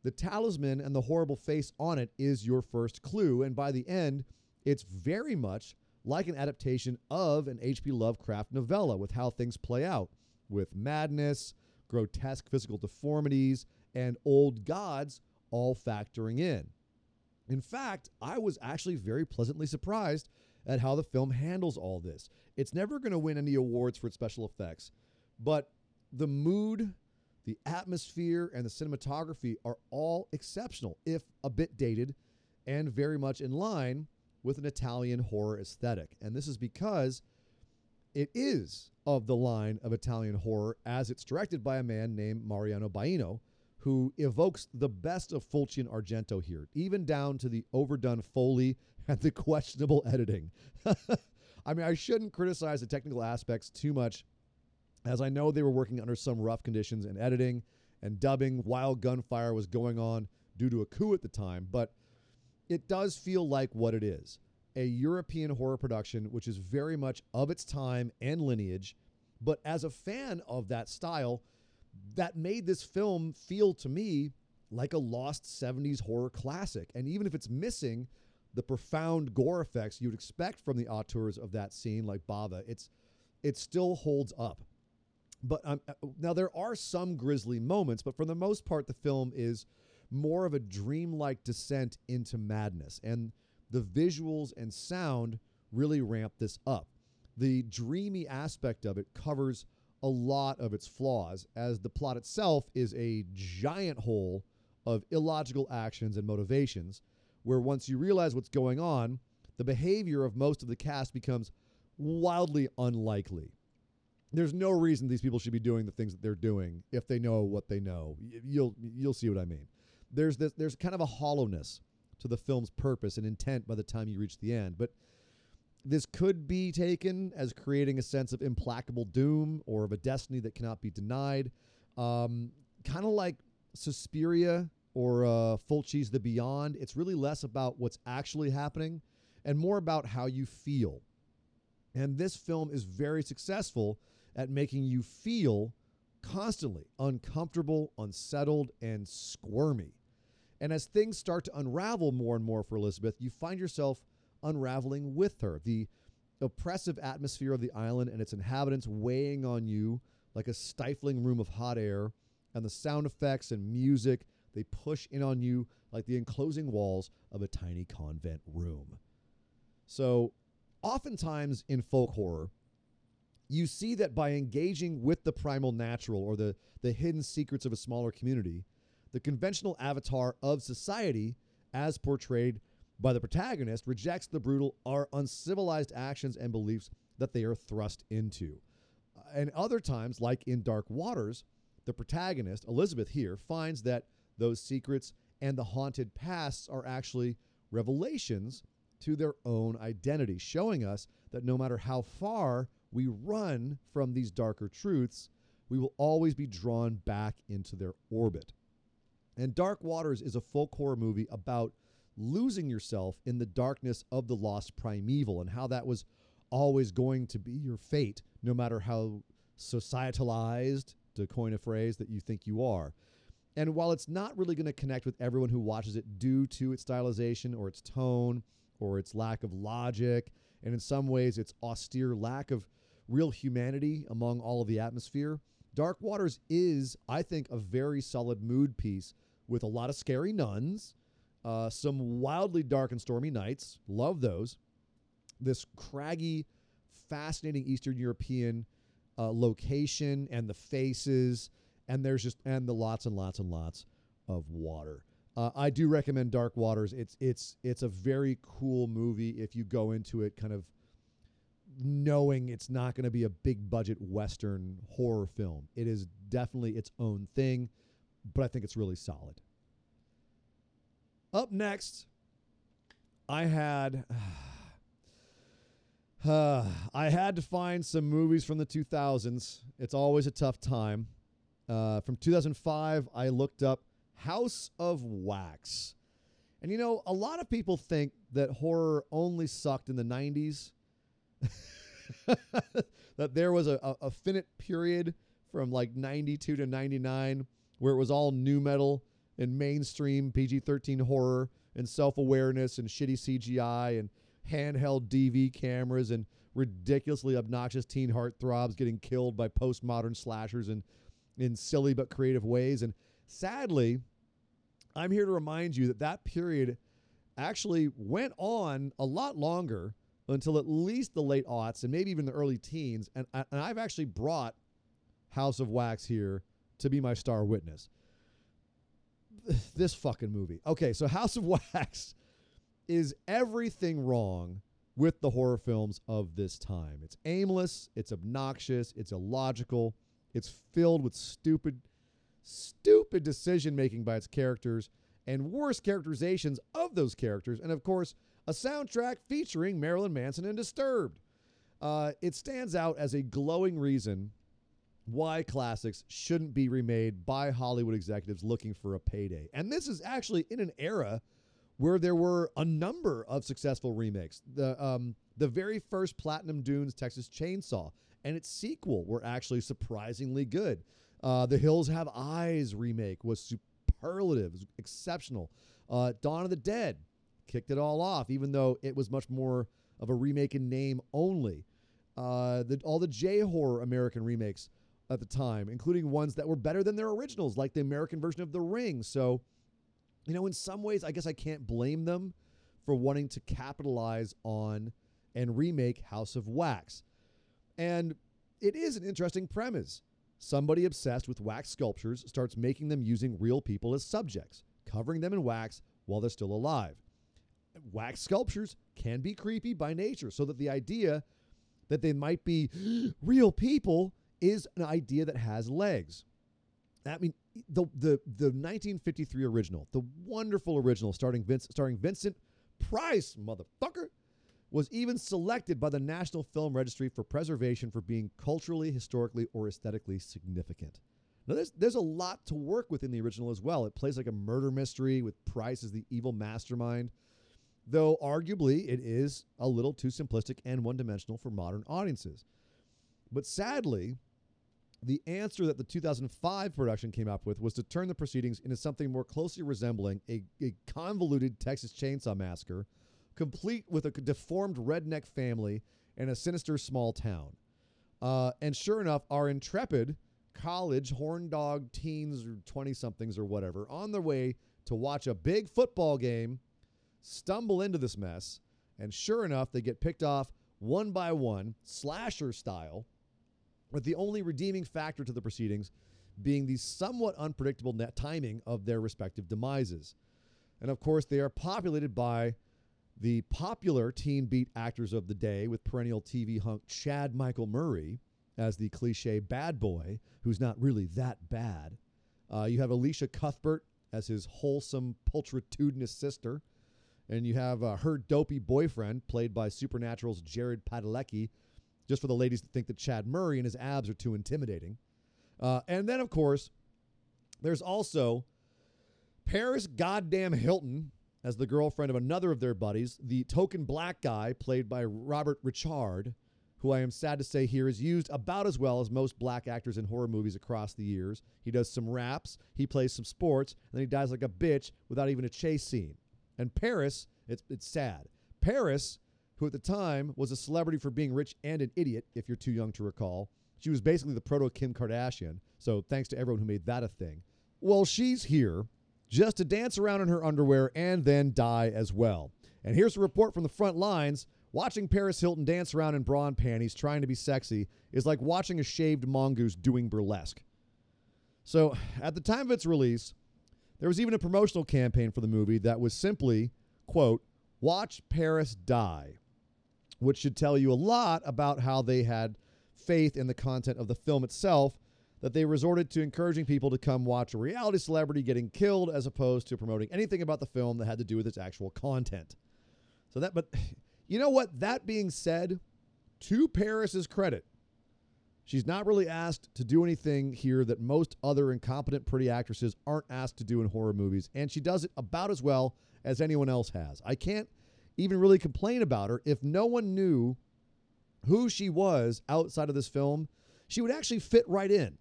the talisman and the horrible face on it is your first clue. And by the end, it's very much like an adaptation of an H.P. Lovecraft novella with how things play out, with madness, grotesque physical deformities, and old gods all factoring in. In fact, I was actually very pleasantly surprised at how the film handles all this. It's never going to win any awards for its special effects, but the mood, the atmosphere, and the cinematography are all exceptional, if a bit dated, and very much in line with an Italian horror aesthetic. And this is because it is of the line of Italian horror as it's directed by a man named Mariano Baino, who evokes the best of Fulci and Argento here, even down to the overdone Foley (laughs) and the questionable editing. (laughs) I mean, I shouldn't criticize the technical aspects too much, as I know they were working under some rough conditions in editing and dubbing while gunfire was going on due to a coup at the time, but it does feel like what it is a European horror production, which is very much of its time and lineage. But as a fan of that style, that made this film feel to me like a lost 70s horror classic. And even if it's missing the profound gore effects you'd expect from the auteurs of that scene, like Bava, it's it still holds up. But um, uh, now there are some grisly moments, but for the most part, the film is more of a dreamlike descent into madness. And the visuals and sound really ramp this up. The dreamy aspect of it covers a lot of its flaws, as the plot itself is a giant hole of illogical actions and motivations, where once you realize what's going on, the behavior of most of the cast becomes wildly unlikely. There's no reason these people should be doing the things that they're doing if they know what they know. You'll you'll see what I mean. There's this there's kind of a hollowness to the film's purpose and intent by the time you reach the end. But this could be taken as creating a sense of implacable doom or of a destiny that cannot be denied. Um, kind of like Suspiria or uh, Fulci's The Beyond. It's really less about what's actually happening and more about how you feel. And this film is very successful at making you feel constantly uncomfortable, unsettled, and squirmy. And as things start to unravel more and more for Elizabeth, you find yourself unraveling with her. The oppressive atmosphere of the island and its inhabitants weighing on you like a stifling room of hot air, and the sound effects and music, they push in on you like the enclosing walls of a tiny convent room. So, oftentimes in folk horror, you see that by engaging with the primal natural or the, the hidden secrets of a smaller community, the conventional avatar of society, as portrayed by the protagonist, rejects the brutal or uncivilized actions and beliefs that they are thrust into. Uh, and other times, like in Dark Waters, the protagonist, Elizabeth here, finds that those secrets and the haunted pasts are actually revelations to their own identity, showing us that no matter how far we run from these darker truths, we will always be drawn back into their orbit. And Dark Waters is a folk horror movie about losing yourself in the darkness of the lost primeval and how that was always going to be your fate, no matter how societalized, to coin a phrase, that you think you are. And while it's not really going to connect with everyone who watches it due to its stylization or its tone or its lack of logic, and in some ways its austere lack of real humanity among all of the atmosphere, Dark Waters is, I think, a very solid mood piece with a lot of scary nuns, uh, some wildly dark and stormy nights. Love those. This craggy, fascinating Eastern European uh, location and the faces, and there's just and the lots and lots and lots of water. Uh, I do recommend Dark Waters. It's it's it's a very cool movie if you go into it kind of knowing it's not going to be a big budget western horror film. It is definitely its own thing but I think it's really solid. Up next, I had (sighs) uh, I had to find some movies from the 2000s. It's always a tough time. Uh, from 2005, I looked up House of Wax. And you know, a lot of people think that horror only sucked in the 90s. (laughs) that there was a, a, a finite period from like 92 to 99 where it was all nu metal and mainstream PG 13 horror and self awareness and shitty CGI and handheld DV cameras and ridiculously obnoxious teen heartthrobs getting killed by postmodern slashers and in silly but creative ways. And sadly, I'm here to remind you that that period actually went on a lot longer until at least the late aughts and maybe even the early teens. And, and I've actually brought House of Wax here to be my star witness. This fucking movie. Okay, so House of (laughs) Wax is everything wrong with the horror films of this time. It's aimless, it's obnoxious, it's illogical, it's filled with stupid, stupid decision making by its characters and worse characterizations of those characters, and of course, a soundtrack featuring Marilyn Manson and Disturbed. Uh, it stands out as a glowing reason why classics shouldn't be remade by Hollywood executives looking for a payday. And this is actually in an era where there were a number of successful remakes. The um, the very first Platinum Dunes Texas Chainsaw and its sequel were actually surprisingly good. Uh, the Hills Have Eyes remake was superlative, was exceptional. Uh, Dawn of the Dead kicked it all off, even though it was much more of a remake in name only. Uh, the, all the J horror American remakes at the time, including ones that were better than their originals, like the American version of The Ring. So, you know, in some ways, I guess I can't blame them for wanting to capitalize on and remake House of Wax. And it is an interesting premise. Somebody obsessed with wax sculptures starts making them using real people as subjects, covering them in wax while they're still alive. Wax sculptures can be creepy by nature, so that the idea that they might be (gasps) real people is an idea that has legs. I mean, the the the 1953 original, the wonderful original, starring Vince, starring Vincent Price, motherfucker, was even selected by the National Film Registry for preservation for being culturally, historically, or aesthetically significant. Now, there's there's a lot to work with in the original as well. It plays like a murder mystery with Price as the evil mastermind, though arguably it is a little too simplistic and one-dimensional for modern audiences. But sadly, the answer that the 2005 production came up with was to turn the proceedings into something more closely resembling a, a convoluted Texas Chainsaw Massacre, complete with a deformed redneck family and a sinister small town. Uh, and sure enough, our intrepid college horn dog teens or 20 somethings or whatever on their way to watch a big football game stumble into this mess. And sure enough, they get picked off one by one, slasher style with the only redeeming factor to the proceedings being the somewhat unpredictable net timing of their respective demises. And of course, they are populated by the popular teen beat actors of the day, with perennial TV hunk Chad Michael Murray as the cliche bad boy, who's not really that bad. Uh, you have Elisha Cuthbert as his wholesome, pulchritudinous sister. And you have uh, her dopey boyfriend, played by Supernatural's Jared Padalecki, just for the ladies to think that Chad Murray and his abs are too intimidating. Uh, and then, of course, there's also Paris Goddamn Hilton as the girlfriend of another of their buddies, the token black guy played by Robert Richard, who I am sad to say here is used about as well as most black actors in horror movies across the years. He does some raps, he plays some sports, and then he dies like a bitch without even a chase scene. And Paris, it's, it's sad. Paris who at the time was a celebrity for being rich and an idiot, if you're too young to recall. She was basically the proto Kim Kardashian, so thanks to everyone who made that a thing. Well, she's here just to dance around in her underwear and then die as well. And here's a report from the front lines. Watching Paris Hilton dance around in bra and panties trying to be sexy is like watching a shaved mongoose doing burlesque. So, at the time of its release, there was even a promotional campaign for the movie that was simply, quote, Watch Paris Die which should tell you a lot about how they had faith in the content of the film itself, that they resorted to encouraging people to come watch a reality celebrity getting killed as opposed to promoting anything about the film that had to do with its actual content. So that, but (sighs) you know what? That being said, to Paris's credit, she's not really asked to do anything here that most other incompetent pretty actresses aren't asked to do in horror movies, and she does it about as well as anyone else has. I can't even really complain about her if no one knew who she was outside of this film. She would actually fit right in.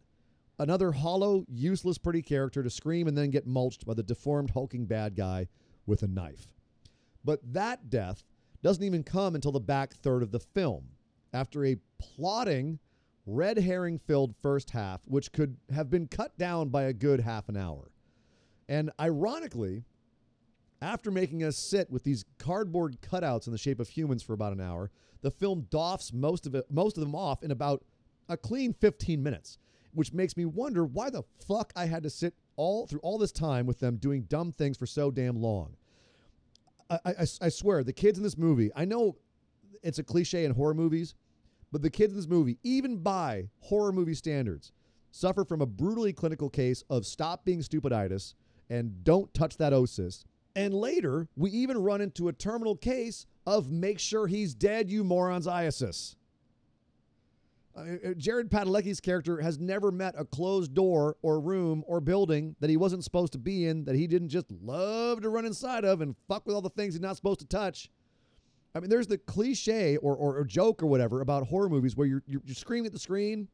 Another hollow, useless, pretty character to scream and then get mulched by the deformed, hulking bad guy with a knife. But that death doesn't even come until the back third of the film, after a plotting, red herring filled first half, which could have been cut down by a good half an hour. And ironically, after making us sit with these cardboard cutouts in the shape of humans for about an hour, the film doffs most of it, most of them off in about a clean 15 minutes, which makes me wonder why the fuck I had to sit all through all this time with them doing dumb things for so damn long. I, I, I swear, the kids in this movie, I know it's a cliche in horror movies, but the kids in this movie, even by horror movie standards, suffer from a brutally clinical case of stop being stupiditis and don't touch that osis. And later, we even run into a terminal case of make sure he's dead, you morons, iasis. Uh, Jared Padalecki's character has never met a closed door or room or building that he wasn't supposed to be in, that he didn't just love to run inside of and fuck with all the things he's not supposed to touch. I mean, there's the cliche or, or, or joke or whatever about horror movies where you're, you're, you're screaming at the screen,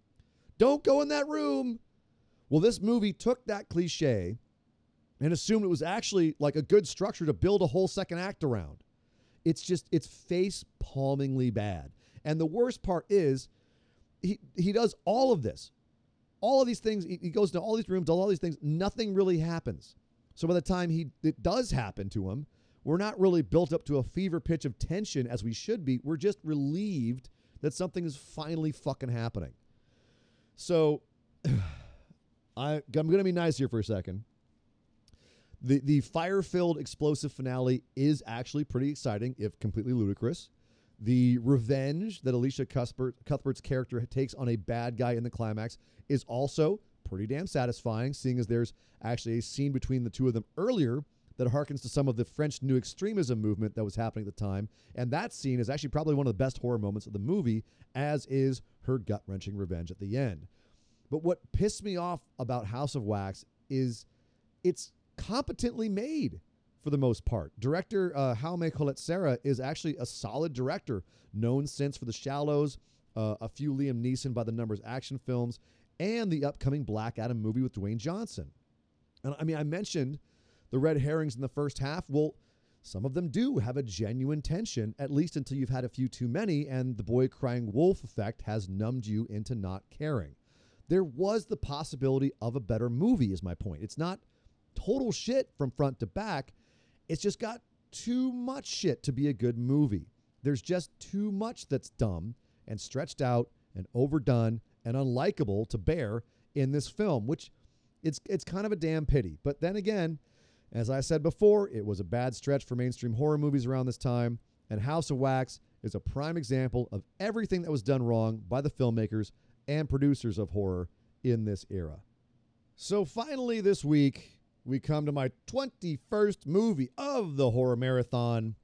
don't go in that room. Well, this movie took that cliche and assumed it was actually like a good structure to build a whole second act around. It's just, it's face palmingly bad. And the worst part is, he he does all of this, all of these things. He, goes to all these rooms, all these things. Nothing really happens. So by the time he it does happen to him, we're not really built up to a fever pitch of tension as we should be. We're just relieved that something is finally fucking happening. So (sighs) I, I'm going to be nice here for a second. The the fire filled explosive finale is actually pretty exciting, if completely ludicrous. The revenge that Elisha Cuthbert, Cuthbert's character takes on a bad guy in the climax is also pretty damn satisfying, seeing as there's actually a scene between the two of them earlier that harkens to some of the French New Extremism movement that was happening at the time. And that scene is actually probably one of the best horror moments of the movie, as is her gut wrenching revenge at the end. But what pissed me off about House of Wax is it's competently made for the most part. Director uh, Jaume Collet-Serra is actually a solid director, known since for The Shallows, uh, a few Liam Neeson by the numbers action films, and the upcoming Black Adam movie with Dwayne Johnson. And I mean, I mentioned the red herrings in the first half. Well, some of them do have a genuine tension, at least until you've had a few too many, and the boy crying wolf effect has numbed you into not caring. There was the possibility of a better movie, is my point. It's not total shit from front to back. It's just got too much shit to be a good movie. There's just too much that's dumb and stretched out and overdone and unlikable to bear in this film, which it's it's kind of a damn pity. But then again, as I said before, it was a bad stretch for mainstream horror movies around this time, and House of Wax is a prime example of everything that was done wrong by the filmmakers and producers of horror in this era. So finally this week, we come to my 21st movie of the horror marathon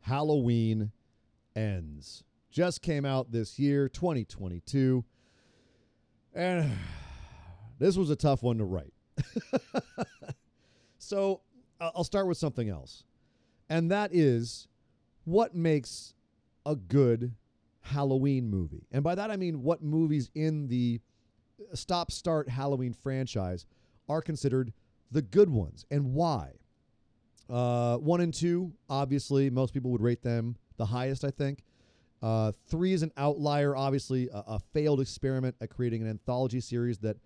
Halloween Ends. Just came out this year, 2022. And (sighs) this was a tough one to write. (laughs) so I'll start with something else. And that is what makes a good Halloween movie. And by that I mean what movies in the stop start Halloween franchise are considered the good ones and why. Uh, one and two, obviously, most people would rate them the highest, I think. Uh, three is an outlier, obviously, a, a, failed experiment at creating an anthology series that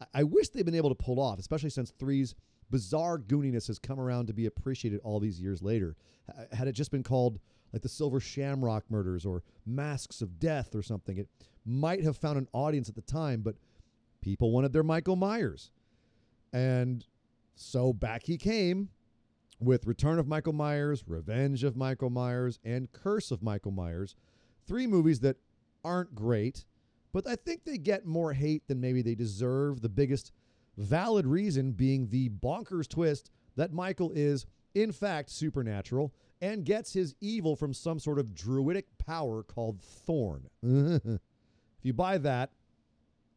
I, I wish they'd been able to pull off, especially since three's bizarre gooniness has come around to be appreciated all these years later. H- had it just been called like the Silver Shamrock Murders or Masks of Death or something, it might have found an audience at the time, but people wanted their Michael Myers. And so back he came with Return of Michael Myers, Revenge of Michael Myers, and Curse of Michael Myers. Three movies that aren't great, but I think they get more hate than maybe they deserve. The biggest valid reason being the bonkers twist that Michael is, in fact, supernatural and gets his evil from some sort of druidic power called Thorn. (laughs) if you buy that,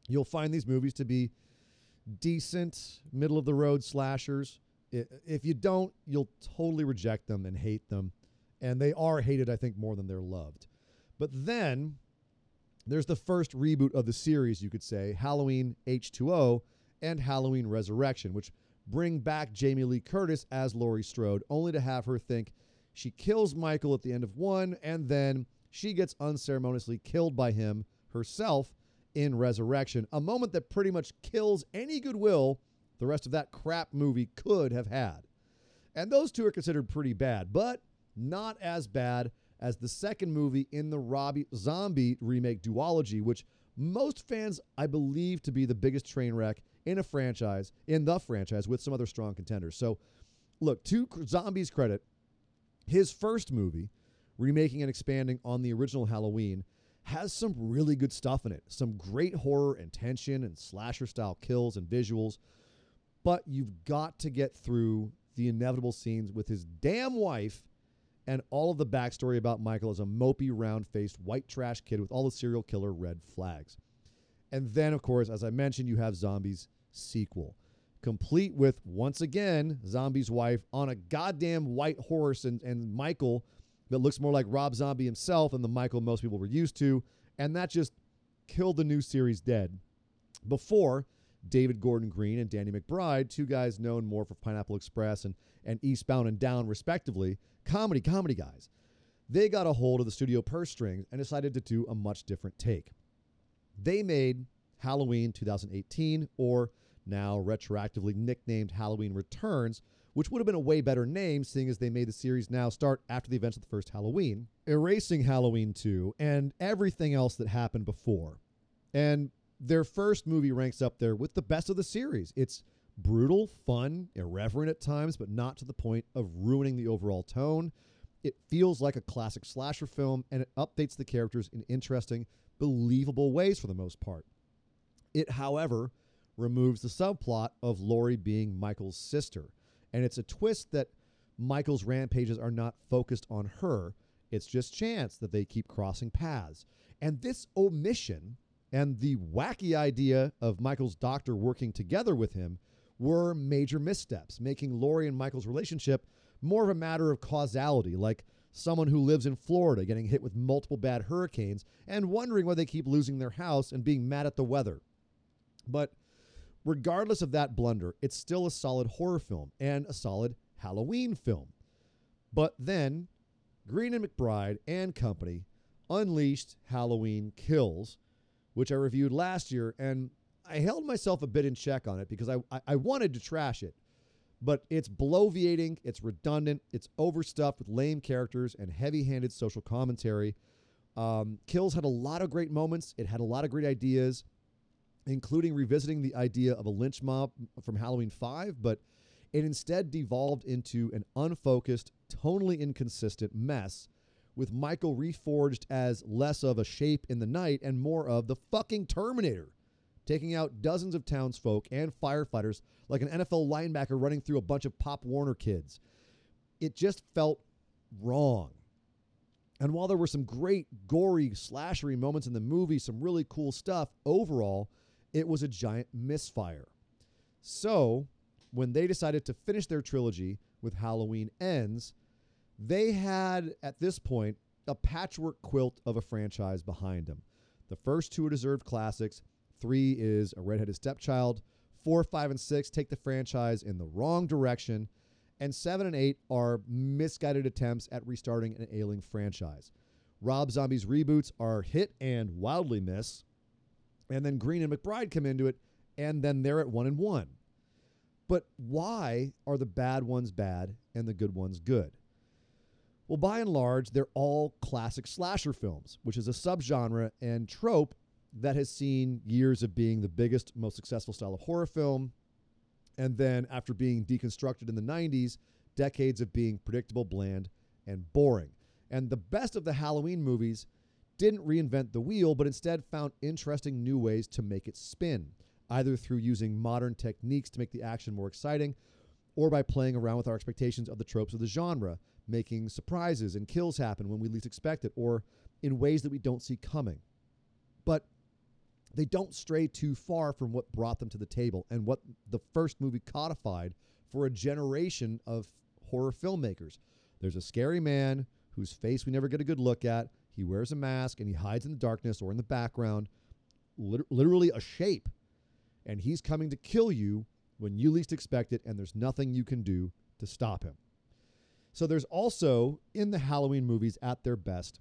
you'll find these movies to be decent, middle of the road slashers. If you don't, you'll totally reject them and hate them. And they are hated, I think, more than they're loved. But then there's the first reboot of the series, you could say Halloween H2O and Halloween Resurrection, which bring back Jamie Lee Curtis as Laurie Strode, only to have her think she kills Michael at the end of one, and then she gets unceremoniously killed by him herself in Resurrection, a moment that pretty much kills any goodwill the rest of that crap movie could have had. And those two are considered pretty bad, but not as bad as the second movie in the Robbie Zombie remake duology, which most fans, I believe, to be the biggest train wreck in a franchise, in the franchise, with some other strong contenders. So, look, to Zombies' credit, his first movie, remaking and expanding on the original Halloween, has some really good stuff in it. Some great horror and tension and slasher style kills and visuals. But you've got to get through the inevitable scenes with his damn wife and all of the backstory about Michael as a mopey, round faced, white trash kid with all the serial killer red flags. And then, of course, as I mentioned, you have Zombies sequel, complete with, once again, Zombie's wife on a goddamn white horse and, and Michael that looks more like Rob Zombie himself than the Michael most people were used to. And that just killed the new series dead. Before David Gordon Green and Danny McBride, two guys known more for Pineapple Express and, and Eastbound and Down, respectively, comedy, comedy guys. They got a hold of the studio purse strings and decided to do a much different take. They made Halloween 2018, or now retroactively nicknamed Halloween Returns, which would have been a way better name, seeing as they made the series now start after the events of the first Halloween, erasing Halloween 2 and everything else that happened before. And their first movie ranks up there with the best of the series. It's brutal, fun, irreverent at times, but not to the point of ruining the overall tone. It feels like a classic slasher film, and it updates the characters in interesting, believable ways for the most part. It, however, removes the subplot of Laurie being Michael's sister and it's a twist that Michael's rampages are not focused on her. It's just chance that they keep crossing paths. And this omission and the wacky idea of Michael's doctor working together with him were major missteps, making Laurie and Michael's relationship more of a matter of causality, like someone who lives in Florida getting hit with multiple bad hurricanes and wondering why they keep losing their house and being mad at the weather. But regardless of that blunder, it's still a solid horror film and a solid Halloween film. But then Green and McBride and company unleashed Halloween Kills, which I reviewed last year, and I held myself a bit in check on it because I, I, I wanted to trash it. But it's bloviating, it's redundant, it's overstuffed with lame characters and heavy handed social commentary. Um, Kills had a lot of great moments, it had a lot of great ideas including revisiting the idea of a lynch mob from Halloween 5, but it instead devolved into an unfocused, tonally inconsistent mess with Michael reforged as less of a shape in the night and more of the fucking Terminator, taking out dozens of townsfolk and firefighters like an NFL linebacker running through a bunch of Pop Warner kids. It just felt wrong. And while there were some great, gory, slashery moments in the movie, some really cool stuff, overall, it was a giant misfire. So, when they decided to finish their trilogy with Halloween Ends, they had, at this point, a patchwork quilt of a franchise behind them. The first two are deserved classics. Three is A Redheaded Stepchild. Four, five, and six take the franchise in the wrong direction. And seven and eight are misguided attempts at restarting an ailing franchise. Rob Zombie's reboots are hit and wildly miss. And then Green and McBride come into it, and then they're at one and one. But why are the bad ones bad and the good ones good? Well, by and large, they're all classic slasher films, which is a subgenre and trope that has seen years of being the biggest, most successful style of horror film. And then, after being deconstructed in the 90s, decades of being predictable, bland, and boring. And the best of the Halloween movies didn't reinvent the wheel, but instead found interesting new ways to make it spin, either through using modern techniques to make the action more exciting or by playing around with our expectations of the tropes of the genre, making surprises and kills happen when we least expect it or in ways that we don't see coming. But they don't stray too far from what brought them to the table and what the first movie codified for a generation of horror filmmakers. There's a scary man whose face we never get a good look at. He wears a mask and he hides in the darkness or in the background, lit- literally a shape. And he's coming to kill you when you least expect it, and there's nothing you can do to stop him. So there's also, in the Halloween movies at their best,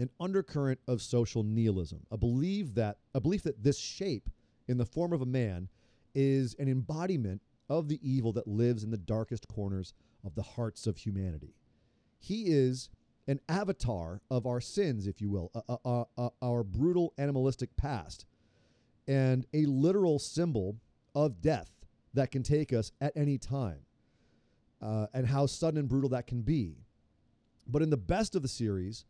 an undercurrent of social nihilism, a belief that a belief that this shape in the form of a man is an embodiment of the evil that lives in the darkest corners of the hearts of humanity. He is an avatar of our sins, if you will, uh, uh, uh, our brutal animalistic past, and a literal symbol of death that can take us at any time, uh, and how sudden and brutal that can be. But in the best of the series,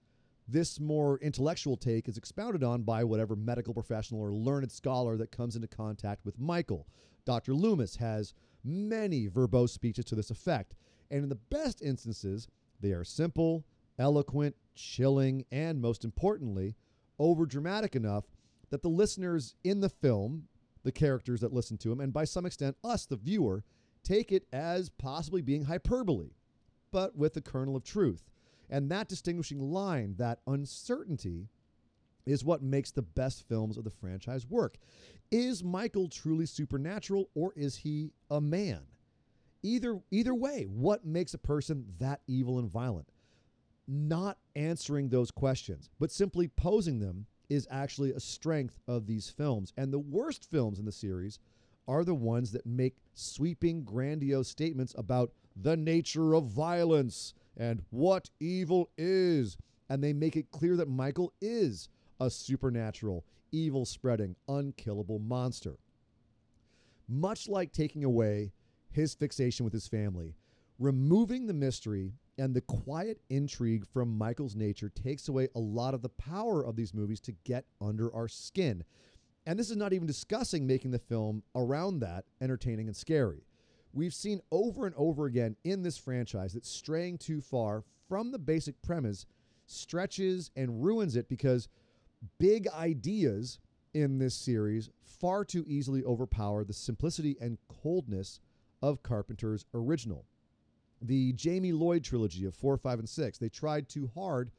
this more intellectual take is expounded on by whatever medical professional or learned scholar that comes into contact with Michael. Dr. Loomis has many verbose speeches to this effect, and in the best instances, they are simple, eloquent, chilling, and most importantly, overdramatic enough that the listeners in the film, the characters that listen to him, and by some extent us, the viewer, take it as possibly being hyperbole, but with a kernel of truth. And that distinguishing line, that uncertainty, is what makes the best films of the franchise work. Is Michael truly supernatural or is he a man? Either either way, what makes a person that evil and violent? Not answering those questions, but simply posing them is actually a strength of these films. And the worst films in the series are the ones that make sweeping, grandiose statements about the nature of violence and what evil is. And they make it clear that Michael is a supernatural, evil spreading, unkillable monster. Much like taking away his fixation with his family, removing the mystery and the quiet intrigue from Michael's nature takes away a lot of the power of these movies to get under our skin. And this is not even discussing making the film around that entertaining and scary. We've seen over and over again in this franchise that straying too far from the basic premise stretches and ruins it because big ideas in this series far too easily overpower the simplicity and coldness of Carpenter's original. The Jamie Lloyd trilogy of 4, 5, and 6, they tried too hard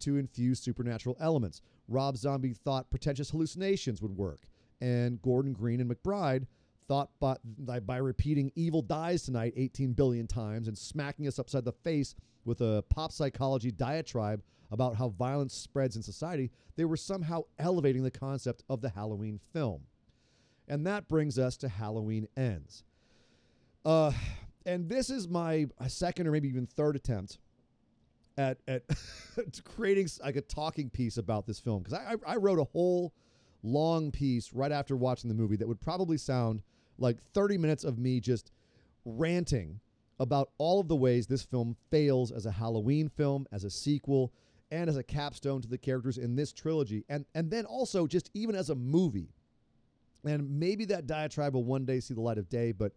to infuse supernatural elements. Rob Zombie thought pretentious hallucinations would work, and Gordon Green and McBride thought by, by repeating evil dies tonight 18 billion times and smacking us upside the face with a pop psychology diatribe about how violence spreads in society, they were somehow elevating the concept of the Halloween film. And that brings us to Halloween Ends. Uh, and this is my second or maybe even third attempt at, at (laughs) creating like a talking piece about this film because I, I wrote a whole long piece right after watching the movie that would probably sound like 30 minutes of me just ranting about all of the ways this film fails as a Halloween film, as a sequel, and as a capstone to the characters in this trilogy, and and then also just even as a movie. And maybe that diatribe will one day see the light of day, but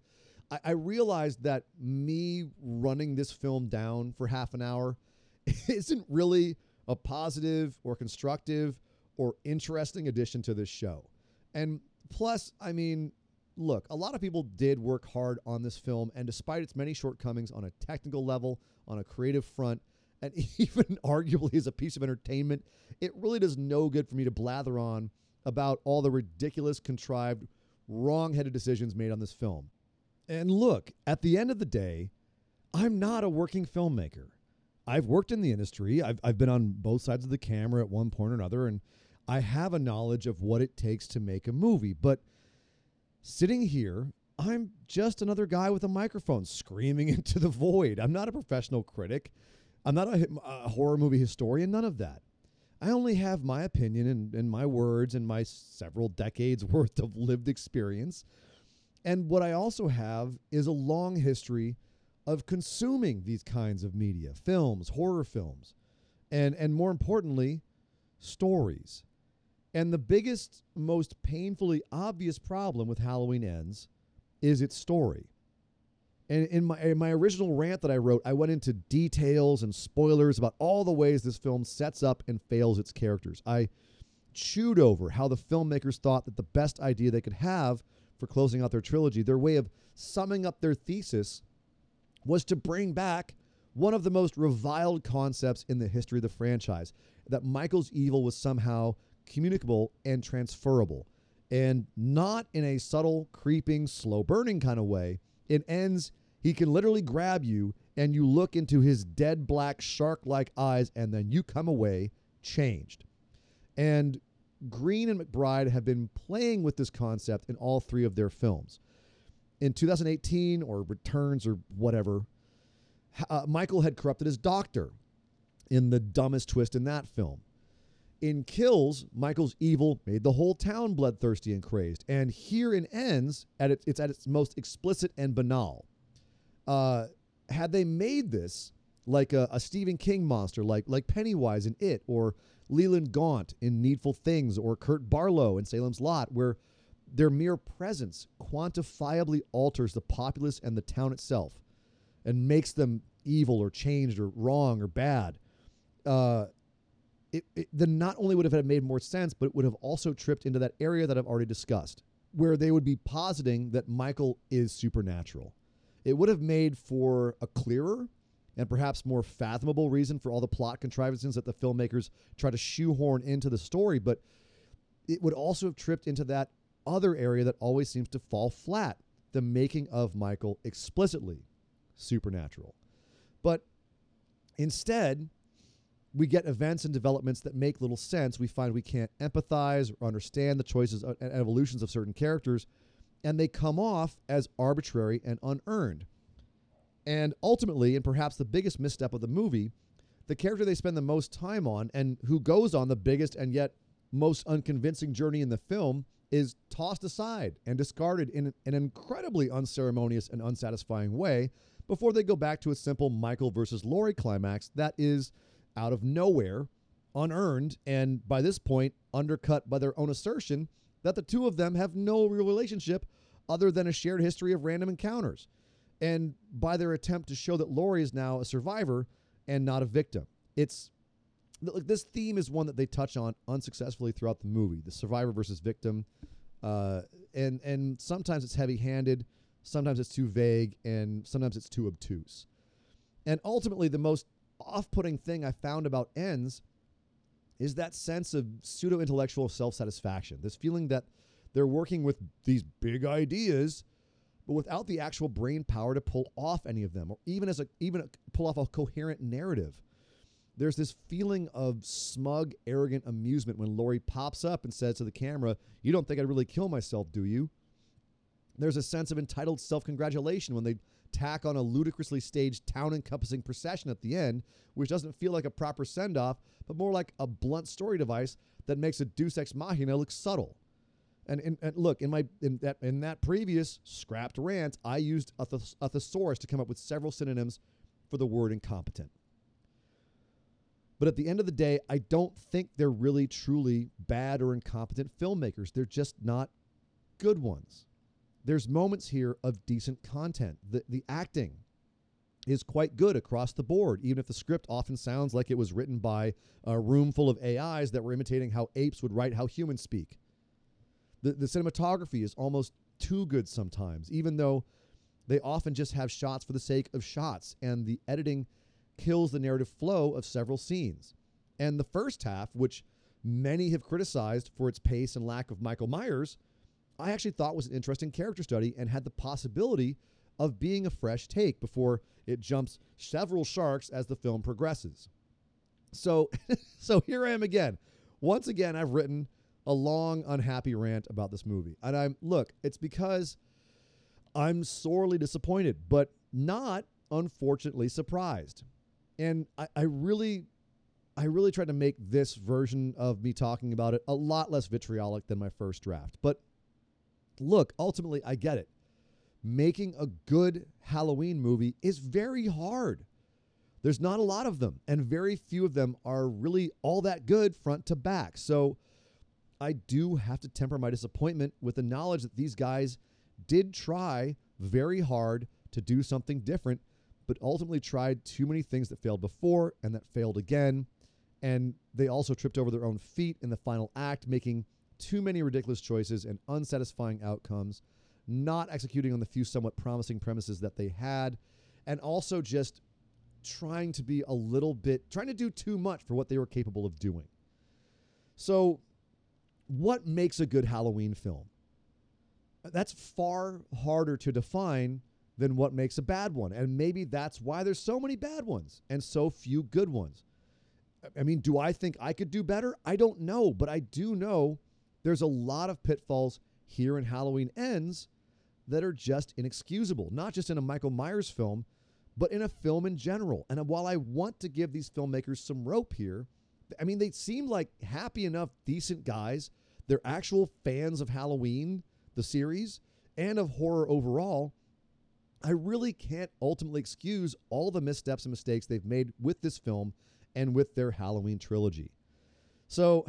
I, I realized that me running this film down for half an hour (laughs) isn't really a positive or constructive or interesting addition to this show. And plus, I mean, look, a lot of people did work hard on this film, and despite its many shortcomings on a technical level, on a creative front, (laughs) and even arguably as a piece of entertainment, it really does no good for me to blather on about all the ridiculous, contrived, wrong headed decisions made on this film. And look, at the end of the day, I'm not a working filmmaker. I've worked in the industry, I've, I've been on both sides of the camera at one point or another, and I have a knowledge of what it takes to make a movie. But sitting here, I'm just another guy with a microphone screaming (laughs) into the void. I'm not a professional critic. I'm not a, a horror movie historian, none of that. I only have my opinion and, and my words and my several decades (laughs) worth of lived experience. And what I also have is a long history of consuming these kinds of media, films, horror films, and, and more importantly, stories. And the biggest, most painfully obvious problem with Halloween Ends is its story. And in my in my original rant that I wrote, I went into details and spoilers about all the ways this film sets up and fails its characters. I chewed over how the filmmakers thought that the best idea they could have for closing out their trilogy, their way of summing up their thesis, was to bring back one of the most reviled concepts in the history of the franchise that Michael's evil was somehow communicable and transferable. And not in a subtle, creeping, slow burning kind of way. It ends he can literally grab you and you look into his dead black shark like eyes, and then you come away changed. And Green and McBride have been playing with this concept in all three of their films. In 2018, or Returns, or whatever, uh, Michael had corrupted his doctor in the dumbest twist in that film. In Kills, Michael's evil made the whole town bloodthirsty and crazed. And here in Ends, at its, it's at its most explicit and banal. Uh, had they made this like a, a, Stephen King monster, like like Pennywise in It, or Leland Gaunt in Needful Things, or Kurt Barlow in Salem's Lot, where their mere presence quantifiably alters the populace and the town itself, and makes them evil or changed or wrong or bad. Uh, it, it then not only would it have made more sense, but it would have also tripped into that area that I've already discussed, where they would be positing that Michael is supernatural it would have made for a clearer and perhaps more fathomable reason for all the plot contrivances that the filmmakers try to shoehorn into the story, but it would also have tripped into that other area that always seems to fall flat the making of Michael explicitly supernatural. But instead, we get events and developments that make little sense. We find we can't empathize or understand the choices uh, and evolutions of certain characters and they come off as arbitrary and unearned. And ultimately, and perhaps the biggest misstep of the movie, the character they spend the most time on and who goes on the biggest and yet most unconvincing journey in the film is tossed aside and discarded in an incredibly unceremonious and unsatisfying way before they go back to a simple Michael versus Laurie climax that is out of nowhere, unearned, and by this point undercut by their own assertion that the two of them have no real relationship other than a shared history of random encounters, and by their attempt to show that Laurie is now a survivor and not a victim. It's this theme is one that they touch on unsuccessfully throughout the movie: the survivor versus victim, uh, and and sometimes it's heavy-handed, sometimes it's too vague, and sometimes it's too obtuse. And ultimately, the most off-putting thing I found about ends is that sense of pseudo intellectual self satisfaction, this feeling that they're working with these big ideas, but without the actual brain power to pull off any of them, or even as a even a, pull off a coherent narrative. There's this feeling of smug, arrogant amusement when Laurie pops up and says to the camera, "You don't think I'd really kill myself, do you?" There's a sense of entitled self-congratulation when they tack on a ludicrously staged town encompassing procession at the end, which doesn't feel like a proper send off, but more like a blunt story device that makes a Deus Ex Machina look subtle. And, and, and look, in my in that in that previous scrapped rant, I used a, a thesaurus to come up with several synonyms for the word incompetent. But at the end of the day, I don't think they're really truly bad or incompetent filmmakers. They're just not good ones there's moments here of decent content. The, the acting is quite good across the board, even if the script often sounds like it was written by a room full of AIs that were imitating how apes would write how humans speak. The, the cinematography is almost too good sometimes, even though they often just have shots for the sake of shots, and the editing kills the narrative flow of several scenes. And the first half, which many have criticized for its pace and lack of Michael Myers, I actually thought was an interesting character study and had the possibility of being a fresh take before it jumps several sharks as the film progresses. So, (laughs) so here I am again. Once again, I've written a long, unhappy rant about this movie. And I'm, look, it's because I'm sorely disappointed, but not unfortunately surprised. And I, I really, I really tried to make this version of me talking about it a lot less vitriolic than my first draft. But look, ultimately, I get it. Making a good Halloween movie is very hard. There's not a lot of them, and very few of them are really all that good front to back. So I do have to temper my disappointment with the knowledge that these guys did try very hard to do something different, but ultimately tried too many things that failed before and that failed again. And they also tripped over their own feet in the final act, making too many ridiculous choices and unsatisfying outcomes, not executing on the few somewhat promising premises that they had, and also just trying to be a little bit, trying to do too much for what they were capable of doing. So, what makes a good Halloween film? That's far harder to define than what makes a bad one. And maybe that's why there's so many bad ones and so few good ones. I mean, do I think I could do better? I don't know, but I do know there's a lot of pitfalls here in Halloween Ends that are just inexcusable, not just in a Michael Myers film, but in a film in general. And while I want to give these filmmakers some rope here, I mean, they seem like happy enough, decent guys. They're actual fans of Halloween, the series, and of horror overall. I really can't ultimately excuse all the missteps and mistakes they've made with this film and with their Halloween trilogy. So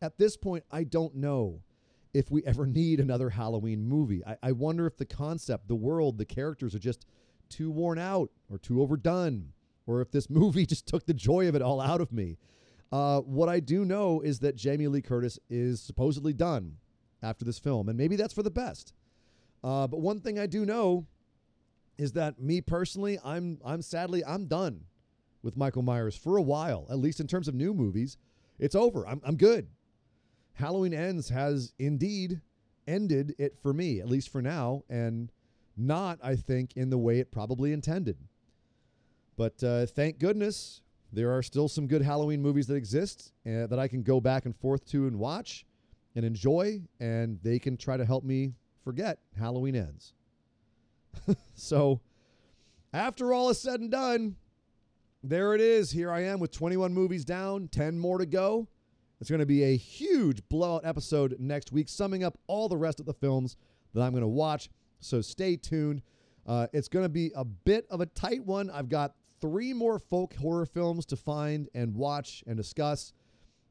at this point, I don't know if we ever (laughs) need another Halloween movie. I, I wonder if the concept, the world, the characters are just too worn out or too overdone, or if this (laughs) movie just took the joy of it all out of me. Uh, what I do know is that Jamie Lee Curtis is supposedly done after this film, and maybe that's for the best. Uh, but one thing I do know is that me personally, I'm I'm sadly I'm done with Michael Myers for a while, at least in terms of new movies. It's over. I'm I'm good. Halloween Ends has indeed ended it for me, at least for now, and not, I think, in the way it probably intended. But uh, thank goodness there are still some good Halloween movies that exist uh, that I can go back and forth to and watch and enjoy, and they can try to help me forget Halloween ends. (laughs) so, after all is said and done, there it is. Here I am with 21 movies down, 10 more to go. It's going to be a huge blowout episode next week, summing up all the rest of the films that I'm going to watch. So stay tuned. Uh, it's going to be a bit of a tight one. I've got three more folk horror films to find and watch and discuss.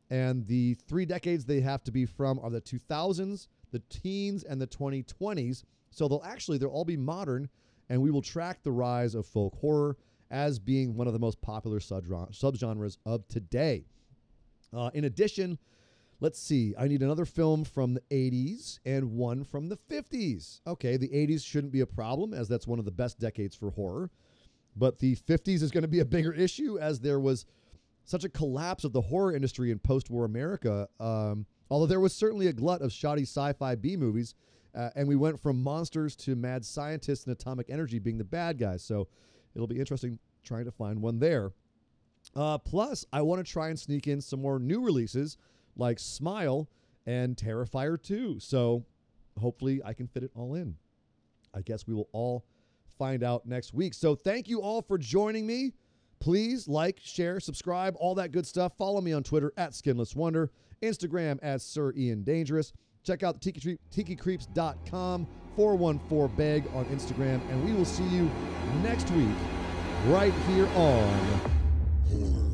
And the three decades they have to be from are the 2000s, the teens, and the 2020s. So they'll actually they'll all be modern, and we will track the rise of folk horror as being one of the most popular subgenres of today. Uh, in addition, let's see, I need another film from the 80s and one from the 50s. Okay, the 80s shouldn't be a problem as that's one of the best decades for horror. But the 50s is going to be a bigger issue as there was such a collapse of the horror industry in post war America. Um, although there was certainly a glut of shoddy sci fi B movies, uh, and we went from monsters to mad scientists and atomic energy being the bad guys. So it'll be interesting trying to find one there. Uh, plus, I want to try and sneak in some more new releases like Smile and Terrifier 2. So hopefully I can fit it all in. I guess we will all find out next week. So thank you all for joining me. Please like, share, subscribe, all that good stuff. Follow me on Twitter at Skinless Wonder, Instagram at Sir Ian Dangerous. Check out the tiki, tikicreeps.com, 414 beg on Instagram, and we will see you next week right here on Horror